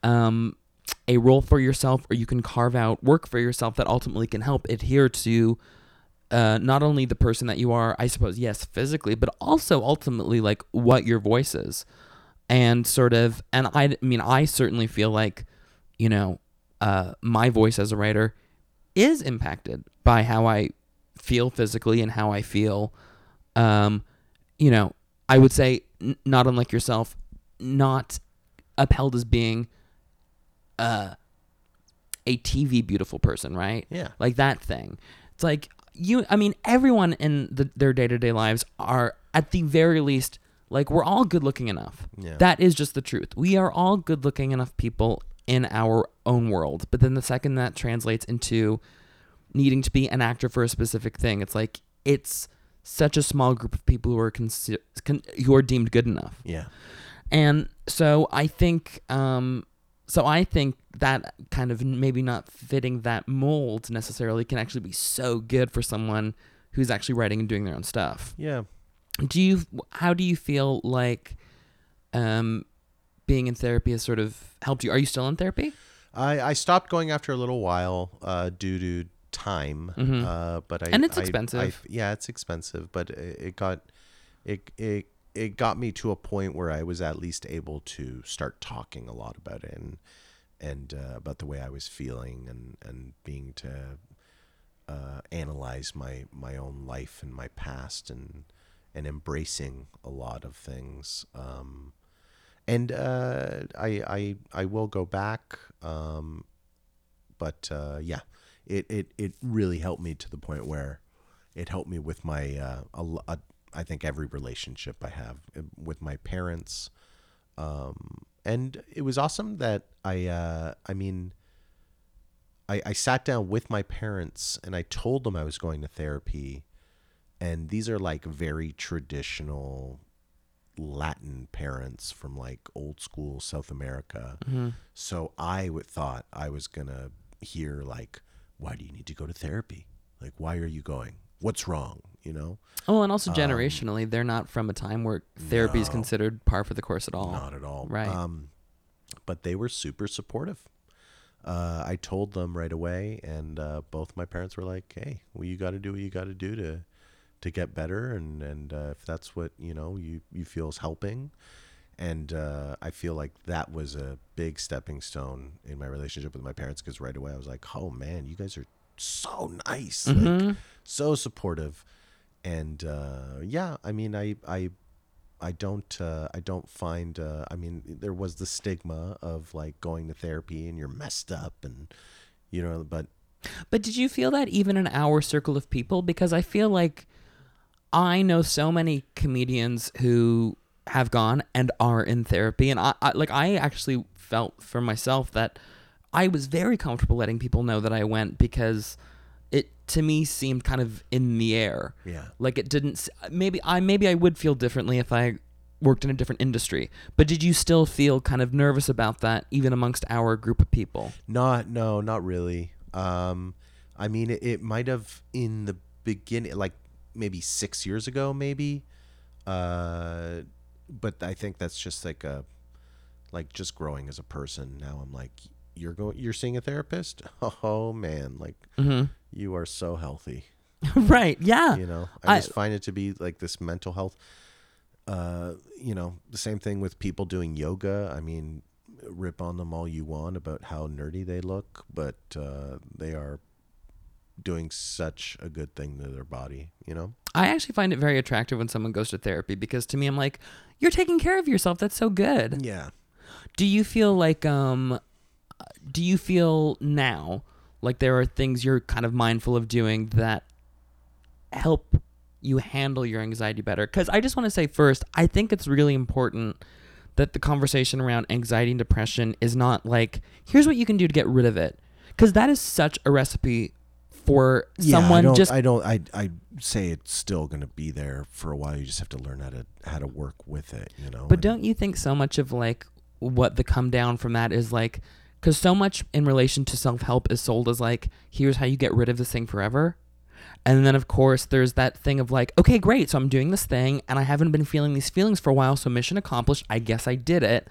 um a role for yourself or you can carve out work for yourself that ultimately can help adhere to uh, not only the person that you are, I suppose, yes, physically, but also ultimately like what your voice is. And sort of, and I, I mean, I certainly feel like, you know, uh, my voice as a writer is impacted by how I feel physically and how I feel, um, you know, I would say, n- not unlike yourself, not upheld as being uh, a TV beautiful person, right? Yeah. Like that thing. It's like you. I mean, everyone in the, their day to day lives are at the very least like we're all good looking enough. Yeah. That is just the truth. We are all good looking enough people in our own world. But then the second that translates into needing to be an actor for a specific thing, it's like it's such a small group of people who are consi- con- who are deemed good enough. yeah And so I think, um, so I think that kind of maybe not fitting that mold necessarily can actually be so good for someone who's actually writing and doing their own stuff. yeah Do you? How do you feel like, um, being in therapy has sort of helped you? Are you still in therapy? I, I stopped going after a little while uh, due to time, Mhm. uh, but I And it's I- I- expensive. yeah, it's expensive, but it, it got it it it got me to a point where I was at least able to start talking a lot about it and and uh, about the way I was feeling and and being to uh, analyze my my own life and my past and and embracing a lot of things. Um, and uh, I, I I will go back. Um, but uh, yeah, it, it it really helped me to the point where it helped me with my uh, a, a, I think every relationship I have uh, with my parents. Um, and it was awesome that I uh, I mean I, I sat down with my parents and I told them I was going to therapy and these are like very traditional Latin parents from like old school South America. So I would thought I was gonna hear like, why do you need to go to therapy? Like, why are you going? What's wrong? You know? Oh, and also generationally, they're not from a time where therapy is considered par for the course at all. Not at all. Right. Um, but they were super supportive. Uh, I told them right away, and uh, both my parents were like, "Hey, well, you got to do what you got to do to to get better, and and uh, if that's what you know you you feel is helping." And uh, I feel like that was a big stepping stone in my relationship with my parents because right away I was like, "Oh man, you guys are so nice, like so supportive." And uh, yeah, I mean, I I I don't uh, I don't find uh, I mean there was the stigma of like going to therapy and you're messed up and you know but But did you feel that even in our circle of people? Because I feel like I know so many comedians who have gone and are in therapy, and I, I like I actually felt for myself that I was very comfortable letting people know that I went because it to me seemed kind of in the air. Yeah. Like it didn't. Maybe I maybe I would feel differently if I worked in a different industry. But did you still feel kind of nervous about that, even amongst our group of people? not no not really um I mean it, it might have in the beginning like maybe six years ago maybe uh but I think that's just like a like just growing as a person now I'm like you're going you're seeing a therapist oh man like Mm-hmm. you are so healthy right. Yeah. you know i I- just find it to be like this mental health uh you know the same thing with people doing yoga i mean rip on them all you want about how nerdy they look but uh they are doing such a good thing to their body. You know. I actually find it very attractive when someone goes to therapy because to me, I'm like, you're taking care of yourself. That's so good. Yeah. Do you feel like um do you feel now like there are things you're kind of mindful of doing that help you handle your anxiety better? Cuz I just want to say first, I think it's really important that the conversation around anxiety and depression is not like here's what you can do to get rid of it. Cuz that is such a recipe for Yeah, I someone don't, just I don't. I. I say it's still going to be there for a while. You just have to learn how to how to work with it. You know. But and- don't you think so much of like what the come down from that is like, because so much in relation to self help is sold as like, here's how you get rid of this thing forever. And then, of course, there's that thing of like, okay, great. So I'm doing this thing and I haven't been feeling these feelings for a while. So mission accomplished. I guess I did it.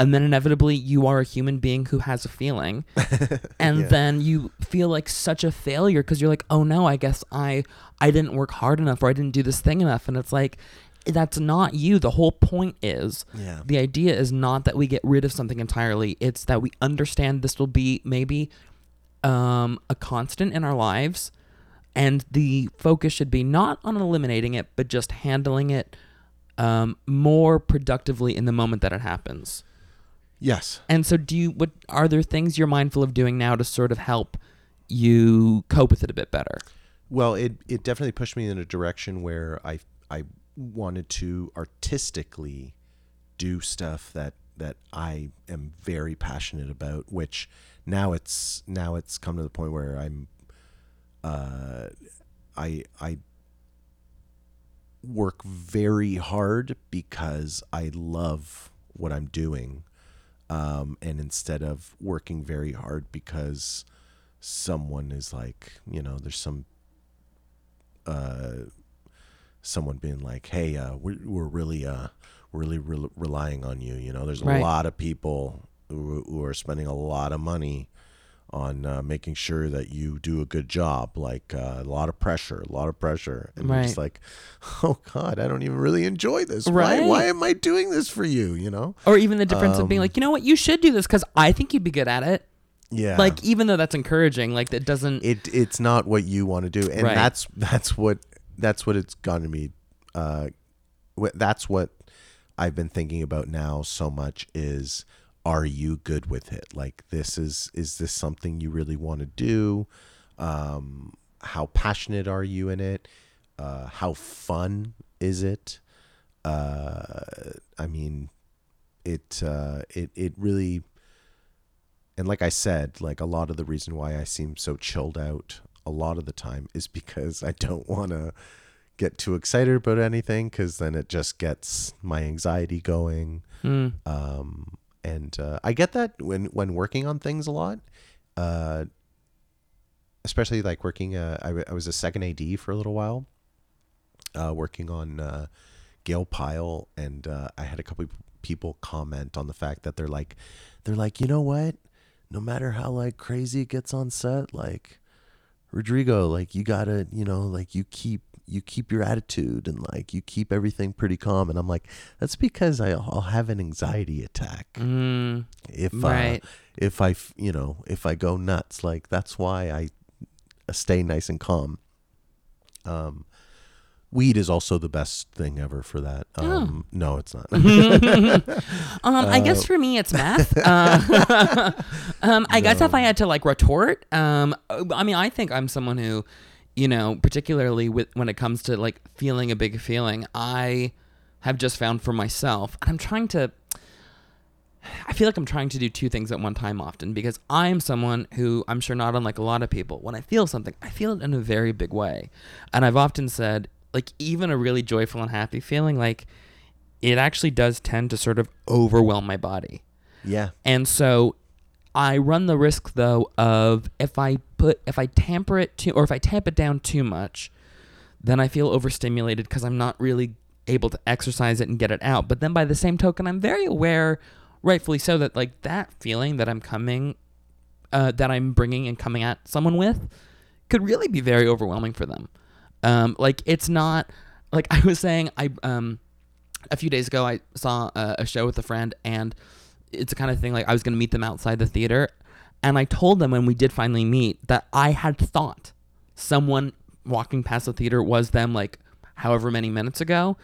And then inevitably, you are a human being who has a feeling. and Yeah. then you feel like such a failure because you're like, oh no, I guess I I didn't work hard enough or I didn't do this thing enough. And it's like, that's not you. The whole point is Yeah. the idea is not that we get rid of something entirely. It's that we understand this will be maybe um, a constant in our lives, and the focus should be not on eliminating it, but just handling it um, more productively in the moment that it happens. Yes. And so, do you? What are there things you're mindful of doing now to sort of help you cope with it a bit better? Well, it it definitely pushed me in a direction where I I wanted to artistically do stuff that that I am very passionate about. Which now it's now it's come to the point where I'm uh I I work very hard because I love what I'm doing. Um, and instead of working very hard because someone is like, you know, there's some uh, someone being like, "Hey, uh, we're we're really uh really re- relying on you." You know, there's a Right. lot of people who, who are spending a lot of money on uh, making sure that you do a good job. Like uh, a lot of pressure, a lot of pressure, and you're just like, "Oh God, I don't even really enjoy this. Right. Why? Why am I doing this for you?" You know? Or even the difference of being Um, like, you know what, you should do this because I think you'd be good at it. Yeah. Like, even though that's encouraging, like that doesn't. it it's not what you want to do and Right. that's that's what that's what it's gone to me uh that's what i've been thinking about now so much is are you good with it like this is is this something you really want to do um how passionate are you in it uh how fun is it uh i mean it uh it it really and like I said, like a lot of the reason why I seem so chilled out a lot of the time is because I don't want to get too excited about anything because then it just gets my anxiety going. Hmm. Um, and uh, I get that when when working on things a lot, uh, especially like working. Uh, I, w- I was a second AD for a little while, uh, working on uh, Gail Pyle, and uh, I had a couple people comment on the fact that they're like, they're like, you know what? No matter how like crazy it gets on set, like Rodrigo, like you gotta, you know, like you keep you keep your attitude and like you keep everything pretty calm. And I'm like, that's because I, I'll have an anxiety attack Mm, if right. uh, if I you know if I go nuts. Like that's why I uh, stay nice and calm. Um, weed is also the best thing ever for that. Oh. Um, no, it's not. Um, I guess for me it's math. Uh, um, I guess if I had to like retort, um, I mean, I think I'm someone who, you know, particularly with when it comes to like feeling a big feeling, I have just found for myself, and I'm trying to. I feel like I'm trying to do two things at one time often because I'm someone who I'm sure not unlike a lot of people. When I feel something, I feel it in a very big way. And I've often said, like, even a really joyful and happy feeling, like, it actually does tend to sort of overwhelm my body. yeah, And so I run the risk though of if I put if I tamper it too or if I tamp it down too much, then I feel overstimulated because I'm not really able to exercise it and get it out. But then by the same token, I'm very aware, rightfully so, that like that feeling that I'm coming, uh, that I'm bringing and coming at someone with, could really be very overwhelming for them. Um, like it's not like I was saying. I um, a few days ago I saw a, a show with a friend and it's the kind of thing like I was going to meet them outside the theater and I told them when we did finally meet that I had thought someone walking past the theater was them like however many minutes ago.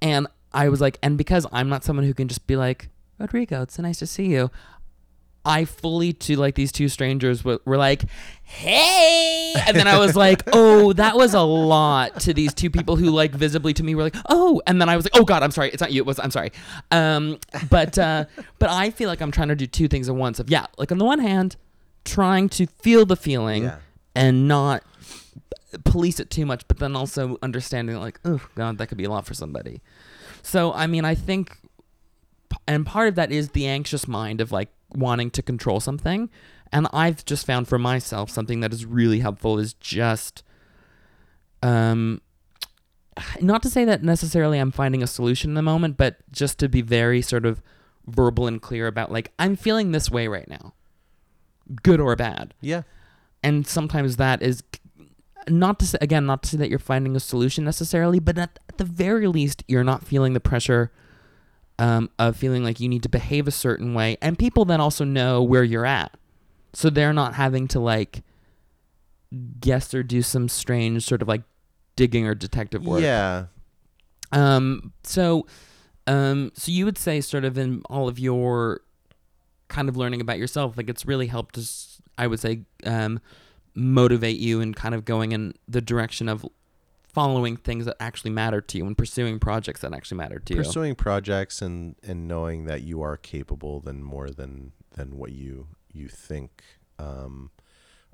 And I was like, and because I'm not someone who can just be like, Rodrigo, it's so nice to see you. I fully to like these two strangers were, were like, hey, and then I was like, oh, that was a lot to these two people who like visibly to me were like, oh, and then I was like, oh God, I'm sorry, it's not you, it was I'm sorry, um, but uh, but I feel like I'm trying to do two things at once. Of yeah, like on the one hand, trying to feel the feeling Yeah. and not police it too much, but then also understanding like, oh God, that could be a lot for somebody. So I mean, I think, and part of that is the anxious mind of like wanting to control something, and I've just found for myself something that is really helpful is just, um, not to say that necessarily I'm finding a solution in the moment, but just to be very sort of verbal and clear about like I'm feeling this way right now, good or bad. Yeah. and sometimes that is not to say again not to say that you're finding a solution necessarily but at, at the very least you're not feeling the pressure um, of feeling like you need to behave a certain way and people then also know where you're at so they're not having to like guess or do some strange sort of like digging or detective work Yeah. um, so, um, so you would say, sort of in all of your kind of learning about yourself, like it's really helped us. I would say, um, motivate you and kind of going in the direction of following things that actually matter to you and pursuing projects that actually matter to you. Pursuing projects and and knowing that you are capable than more than than what you you think. Um,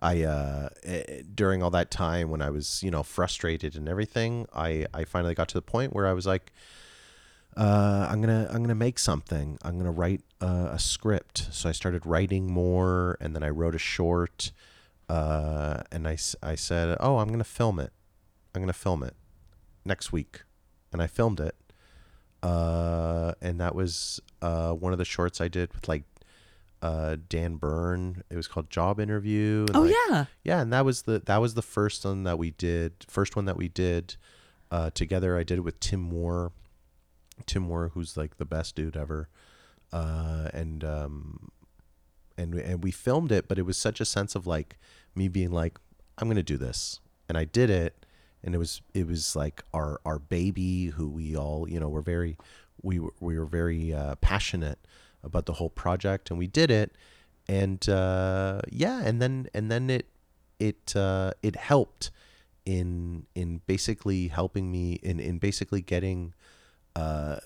I uh, eh, during all that time when I was you know frustrated and everything, I I finally got to the point where I was like, uh, I'm gonna I'm gonna make something. I'm gonna write uh, a script. So I started writing more, and then I wrote a short. Uh, and I said, oh, I'm gonna film it. I'm gonna film it next week, and I filmed it. Uh, and that was uh, one of the shorts I did with like uh, Dan Byrne. It was called Job Interview. oh like, yeah, yeah, and that was the that was the first one that we did. First one that we did uh, together. I did it with Tim Moore. Tim Moore, who's like the best dude ever, uh, and um, and and we filmed it, but it was such a sense of like me being like, I'm gonna do this, and I did it, and it was it was like our our baby, who we all you know were very we were, we were very uh, passionate about the whole project, and we did it, and uh, yeah, and then and then it it uh, it helped in in basically helping me in in basically getting uh,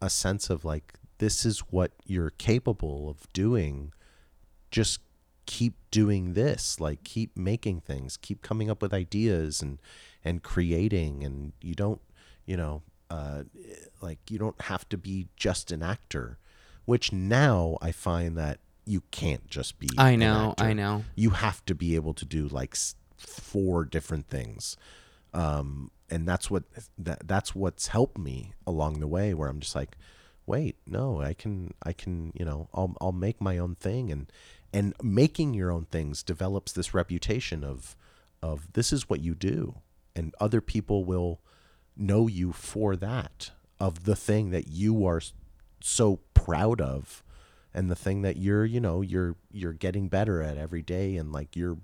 a sense of like this is what you're capable of doing. Just keep doing this like keep making things keep coming up with ideas and and creating. And you don't you know uh like you don't have to be just an actor which now i find that you can't just be I know, I know. you have to be able to do like four different things. Um and that's what that that's what's helped me along the way where i'm just like wait no i can i can you know i'll i'll make my own thing and and making your own things develops this reputation of of this is what you do. And other people will know you for that of the thing that you are so proud of and the thing that you're you know you're you're getting better at every day and like you're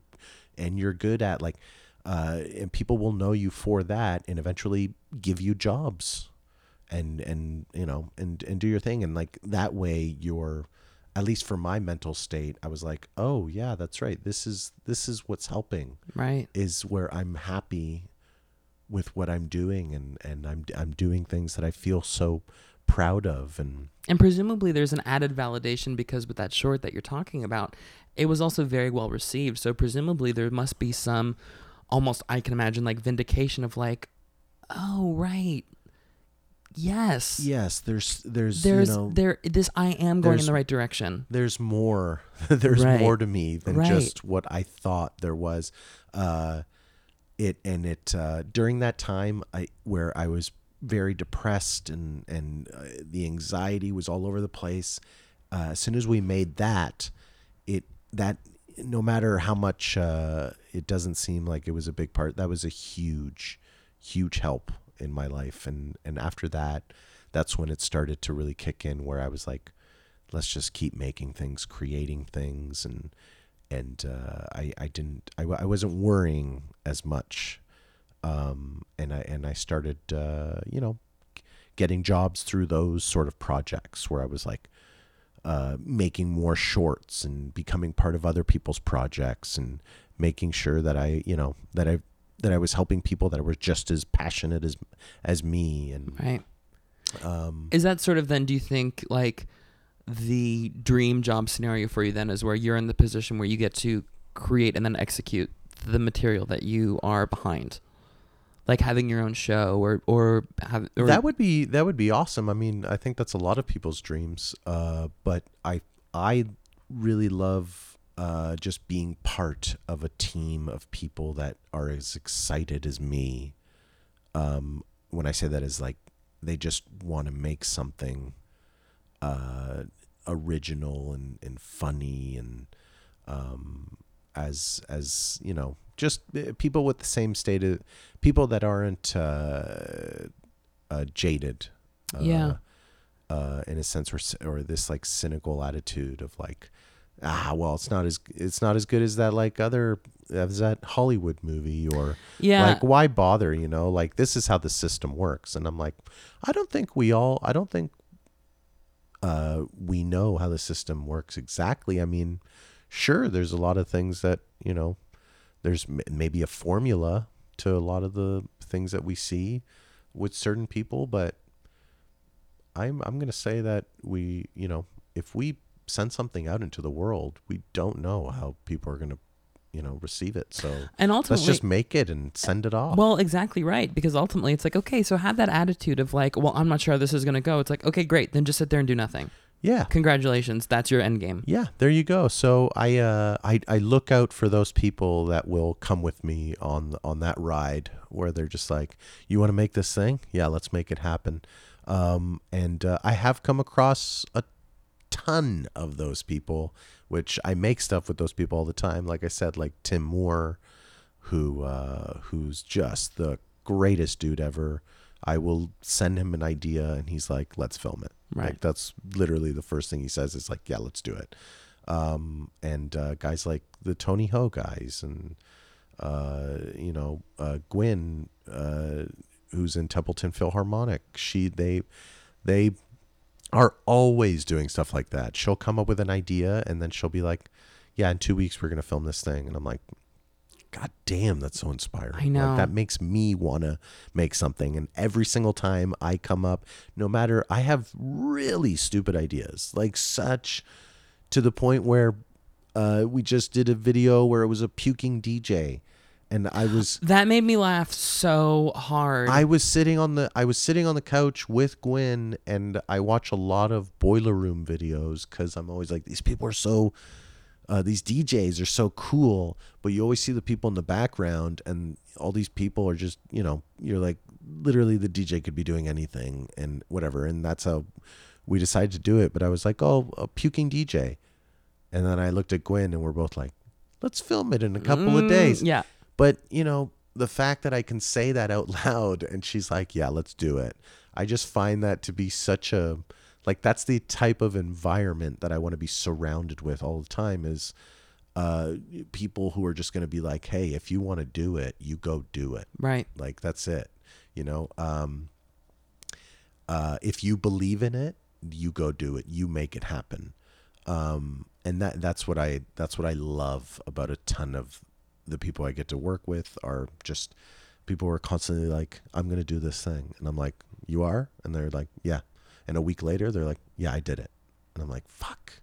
and you're good at like uh and people will know you for that and eventually give you jobs and and you know and and do your thing. And like that way you're at least for my mental state i was like oh yeah that's right this is this is what's helping Right. is where i'm happy with what i'm doing and and i'm i'm doing things that i feel so proud of and And presumably there's an added validation because with that short that you're talking about, it was also very well received. So presumably there must be some almost I can imagine like vindication of like, oh right. Yes. yes there's there's There's you know there this I am going in the right direction. there's more there's Right. more to me than Right. just what i thought there was uh it and it uh during that time i where i was very depressed and and uh, the anxiety was all over the place uh, as soon as we made that it that no matter how much uh it doesn't seem like it was a big part that was a huge huge help in my life. And and after that that's when it started to really kick in where i was like let's just keep making things creating things. And and uh, I I didn't I, I wasn't worrying as much, um, and I and I started uh, you know getting jobs through those sort of projects where I was like uh, making more shorts and becoming part of other people's projects and making sure that I you know that I that I was helping people that were just as passionate as as me and Right. um, Is that sort of then? Do you think like the dream job scenario for you then is where you're in the position where you get to create and then execute the material that you are behind, like having your own show or or have or, that would be that would be awesome. I mean, I think that's a lot of people's dreams. Uh, but I I really love uh, just being part of a team of people that are as excited as me. Um, when I say that is like they just want to make something uh, original and, and funny and um, as as you know just uh, people with the same state of people that aren't uh, uh, jaded uh, Yeah. uh, in a sense or, or this like cynical attitude of like ah well it's not as it's not as good as that like other as that Hollywood movie or yeah. like why bother you know? Like this is how the system works. And i'm like i don't think we all i don't think uh we know how the system works exactly. I mean sure there's a lot of things that you know there's m- maybe a formula to a lot of the things that we see with certain people but i'm i'm going to say that we you know if we send something out into the world we don't know how people are going to you know receive it so and ultimately Let's just make it and send it off. Well, exactly right. Because ultimately, it's like, okay, so have that attitude of like, well, I'm not sure how this is going to go. It's like, okay, great. Then just sit there and do nothing. yeah. Congratulations. That's your end game. Yeah, there you go. So I uh I I look out for those people that will come with me on on that ride where they're just like, "You want to make this thing? Yeah, let's make it happen." Um and uh, I have come across a ton of those people, which I make stuff with those people all the time. Like I said, like Tim Moore, who uh, who's just the greatest dude ever. I will send him an idea, and he's like, "Let's film it." Right. Like that's literally the first thing he says. Is like, "Yeah, let's do it." Um, and uh, guys like the Tony Ho guys, and uh, you know, uh, Gwen, uh, who's in Templeton Philharmonic. She they they are always doing stuff like that. She'll come up with an idea and then she'll be like, "Yeah, in 2 weeks we're going to film this thing." And I'm like, "God damn, that's so inspiring." I know. Like, that makes me want to make something and every single time I come up, no matter I have really stupid ideas, like such to the point where uh, we just did a video where it was a puking DJ and I was That made me laugh so hard. I was sitting on the I was sitting on the couch with Gwen, and I watch a lot of boiler room videos because I'm always like, these people are so, uh, these DJs are so cool, but you always see the people in the background, and all these people are just, you know, you're like, literally the DJ could be doing anything and whatever, and that's how we decided to do it. But I was like, oh, a puking DJ, and then I looked at Gwen, and we're both like, let's film it in a couple of Mm, days. Yeah. But, you know, the fact that I can say that out loud and she's like, yeah, let's do it. I just find that to be such a like that's the type of environment that I want to be surrounded with all the time is uh people who are just going to be like, "Hey, if you want to do it, you go do it." Right. Like that's it. You know, um uh if you believe in it, you go do it. You make it happen. Um and that that's what I that's what I love about a ton of the people I get to work with are just people who are constantly like, I'm gonna do this thing. And I'm like, You are? And they're like, Yeah. And a week later they're like, Yeah, I did it. And I'm like, Fuck.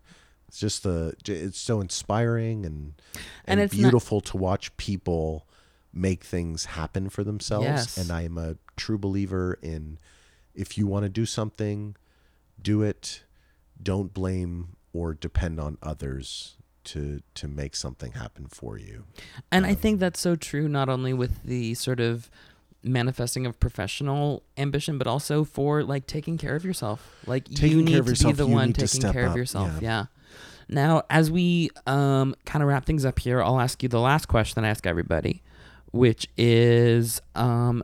It's just the it's so inspiring and And and, it's not- beautiful to watch people make things happen for themselves. Yes. And I am a true believer in if you want to do something, do it. Don't blame or depend on others to to make something happen for you. And I Um, think that's so true, not only with the sort of manifesting of professional ambition, but also for like taking care of yourself. Like you need to yourself, be the one taking care of yourself. yeah. Yeah. Now, as we um, kind of wrap things up here, I'll ask you the last question I ask everybody, which is um,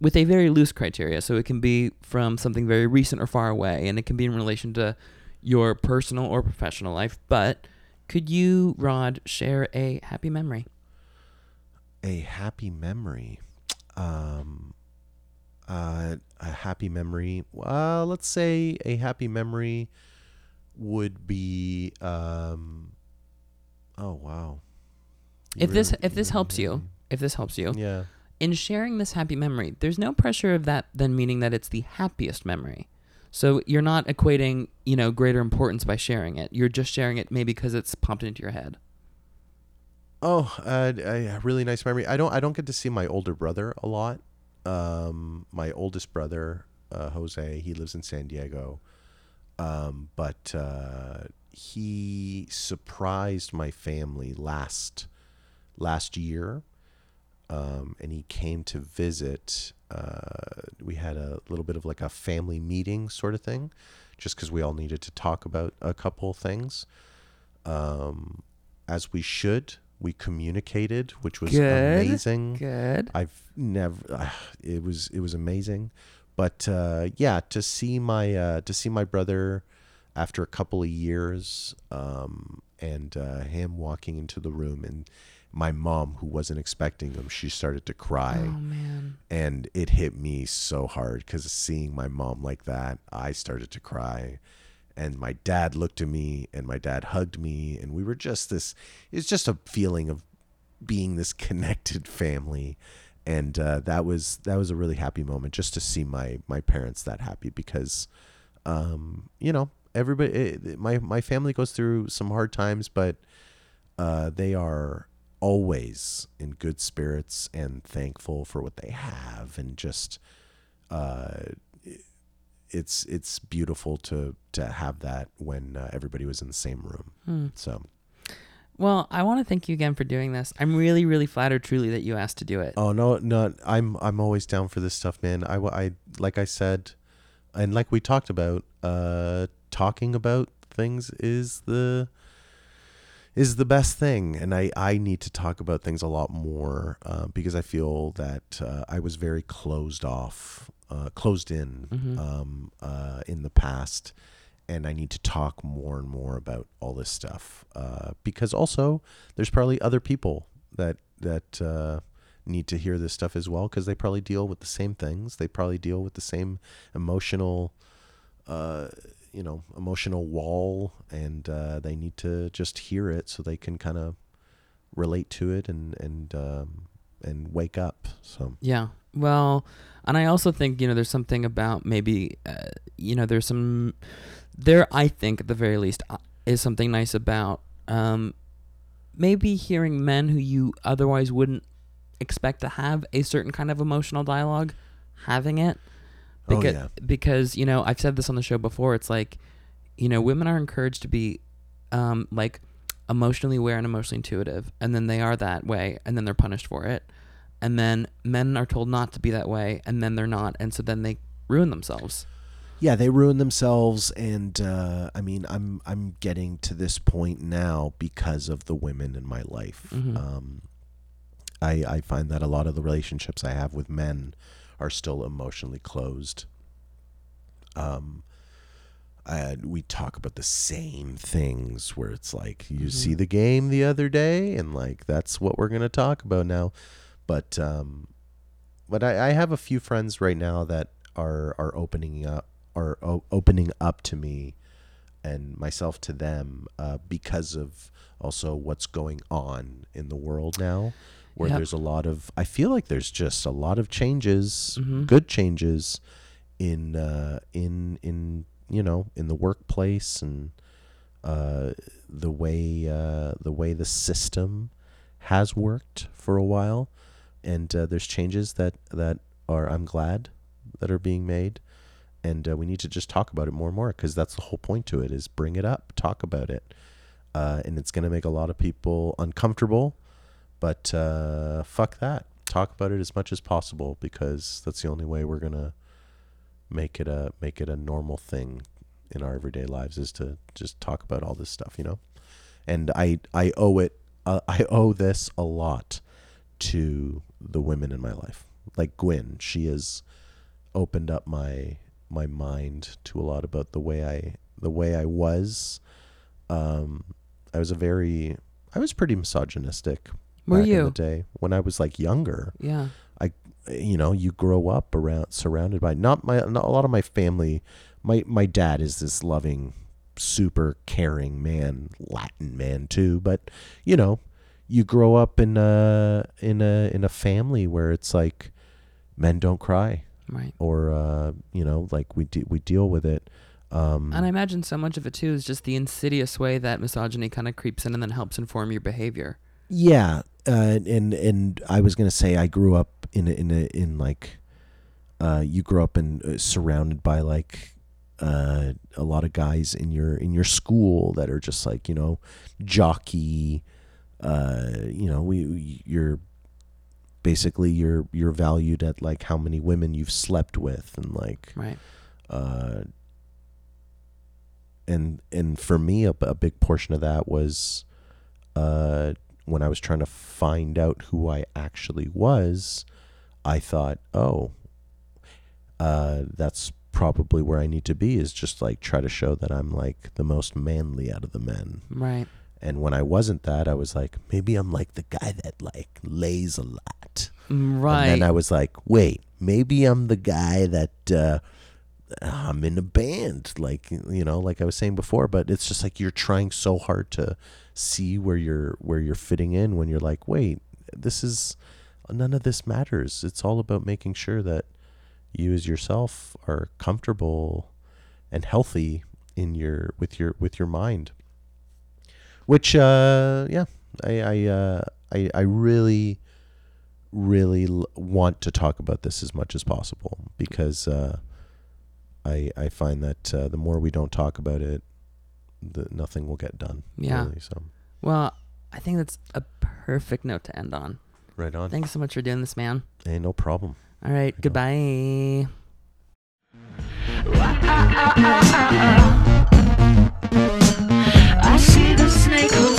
with a very loose criteria. So it can be from something very recent or far away, and it can be in relation to your personal or professional life. But Could you, Rod, share a happy memory? A happy memory. Um, uh, a happy memory. Uh, let's say a happy memory would be. Um, oh wow. You If this if this really helps you, me. if this helps you, Yeah. in sharing this happy memory, there's no pressure of that then meaning that it's the happiest memory. So you're not equating, you know, greater importance by sharing it. You're just sharing it maybe because it's popped into your head. Oh, uh, a really nice memory. I don't. I don't get to see my older brother a lot. Um, my oldest brother, uh, Jose, he lives in San Diego. Um, but uh, he surprised my family last last year, um, and he came to visit. Uh, we had a little bit of like a family meeting sort of thing, just because we all needed to talk about a couple things. Um, as we should, we communicated, which was Good. amazing. Good. I've never. Uh, it was it was amazing, but uh, yeah, to see my uh, to see my brother after a couple of years, um, and uh, him walking into the room, and my mom, who wasn't expecting them, she started to cry, Oh man. and it hit me so hard because seeing my mom like that, I started to cry. And my dad looked at me, and my dad hugged me, and we were just this. It's just a feeling of being this connected family and uh, that was that was a really happy moment just to see my my parents that happy because um, you know everybody it, my my family goes through some hard times but uh, they are always in good spirits and thankful for what they have and just uh, it's it's beautiful to to have that when uh, everybody was in the same room Hmm. so Well, I want to thank you again for doing this. I'm really, really flattered, truly, that you asked to do it. Oh no, no, I'm I'm always down for this stuff, man. I, I like I said, and like we talked about, uh, talking about things is the is the best thing, and I I need to talk about things a lot more uh, because I feel that uh, I was very closed off, uh, closed in, Mhm. um, uh, in the past. And I need to talk more and more about all this stuff uh, because also there's probably other people that that uh, need to hear this stuff as well because they probably deal with the same things. They probably deal with the same emotional, uh, you know, emotional wall, and uh, they need to just hear it so they can kind of relate to it and and um, and wake up. So Yeah. Well, and I also think, you know, there's something about maybe, uh, you know, there's some, there, I think at the very least, uh, is something nice about um, maybe hearing men who you otherwise wouldn't expect to have a certain kind of emotional dialogue having it. Oh, Because, yeah. because, you know, I've said this on the show before. It's like, you know, women are encouraged to be um, like emotionally aware and emotionally intuitive. And then they are that way. And then they're punished for it and then men are told not to be that way and then they're not and so then they ruin themselves yeah, they ruin themselves, and uh, I mean, I'm I'm getting to this point now because of the women in my life. Mhm. Um, I I find that a lot of the relationships I have with men are still emotionally closed. Um, we talk about the same things where it's like you Mhm. see the game the other day, and like that's what we're gonna talk about now. But um, but I, I have a few friends right now that are are opening up are o- opening up to me and myself to them uh, because of also what's going on in the world now where Yep. there's a lot of i feel like there's just a lot of changes Mhm. good changes in uh, in in you know in the workplace and uh, the way uh, the way the system has worked for a while and uh, there's changes that that are I'm glad that are being made and uh, we need to just talk about it more and more because that's the whole point to it is bring it up talk about it uh, and it's going to make a lot of people uncomfortable but uh, fuck that. Talk about it as much as possible because that's the only way we're to make it a make it a normal thing in our everyday lives is to just talk about all this stuff you know? And i i owe it uh, i owe this a lot to the women in my life. Like Gwen she has opened up my my mind to a lot about the way I the way I was. Um I was a very I was pretty misogynistic Were back in you? the day when I was like younger. Yeah. I, you know you grow up around surrounded by not my not a lot of my family my my dad is this loving super caring man latin man too but you know you grow up in a in a in a family where it's like men don't cry Right. or uh you know like we de- we deal with it um And I imagine so much of it too is just the insidious way that misogyny kind of creeps in and then helps inform your behavior. Yeah, uh, and and I was gonna say I grew up in a, in a, in like, uh, you grew up in uh, surrounded by like, uh, a lot of guys in your in your school that are just like you know, jockey, uh, you know we you're basically you're you're valued at like how many women you've slept with and like Right. uh, and and for me, a, a big portion of that was uh, when I was trying to find out who I actually was. I thought, oh, uh, that's probably where I need to be. Is just like try to show that I'm like the most manly out of the men. Right. And when I wasn't that, I was like, maybe I'm like the guy that like lays a lot. Right. And then I was like, wait, maybe I'm the guy that uh, I'm in a band, like you know, like I was saying before. But it's just like you're trying so hard to see where you're where you're fitting in when you're like, wait, this is none of this matters. It's all about making sure that you as yourself are comfortable and healthy in your with your with your mind. Which uh yeah, I I uh I I really really want to talk about this as much as possible because uh, I I find that uh, the more we don't talk about it, the nothing will get done. Yeah. Really, so. Well, I think that's a perfect note to end on. Right on. Thanks so much for doing this, man. Hey, no problem. All right. right goodbye. I see the snake.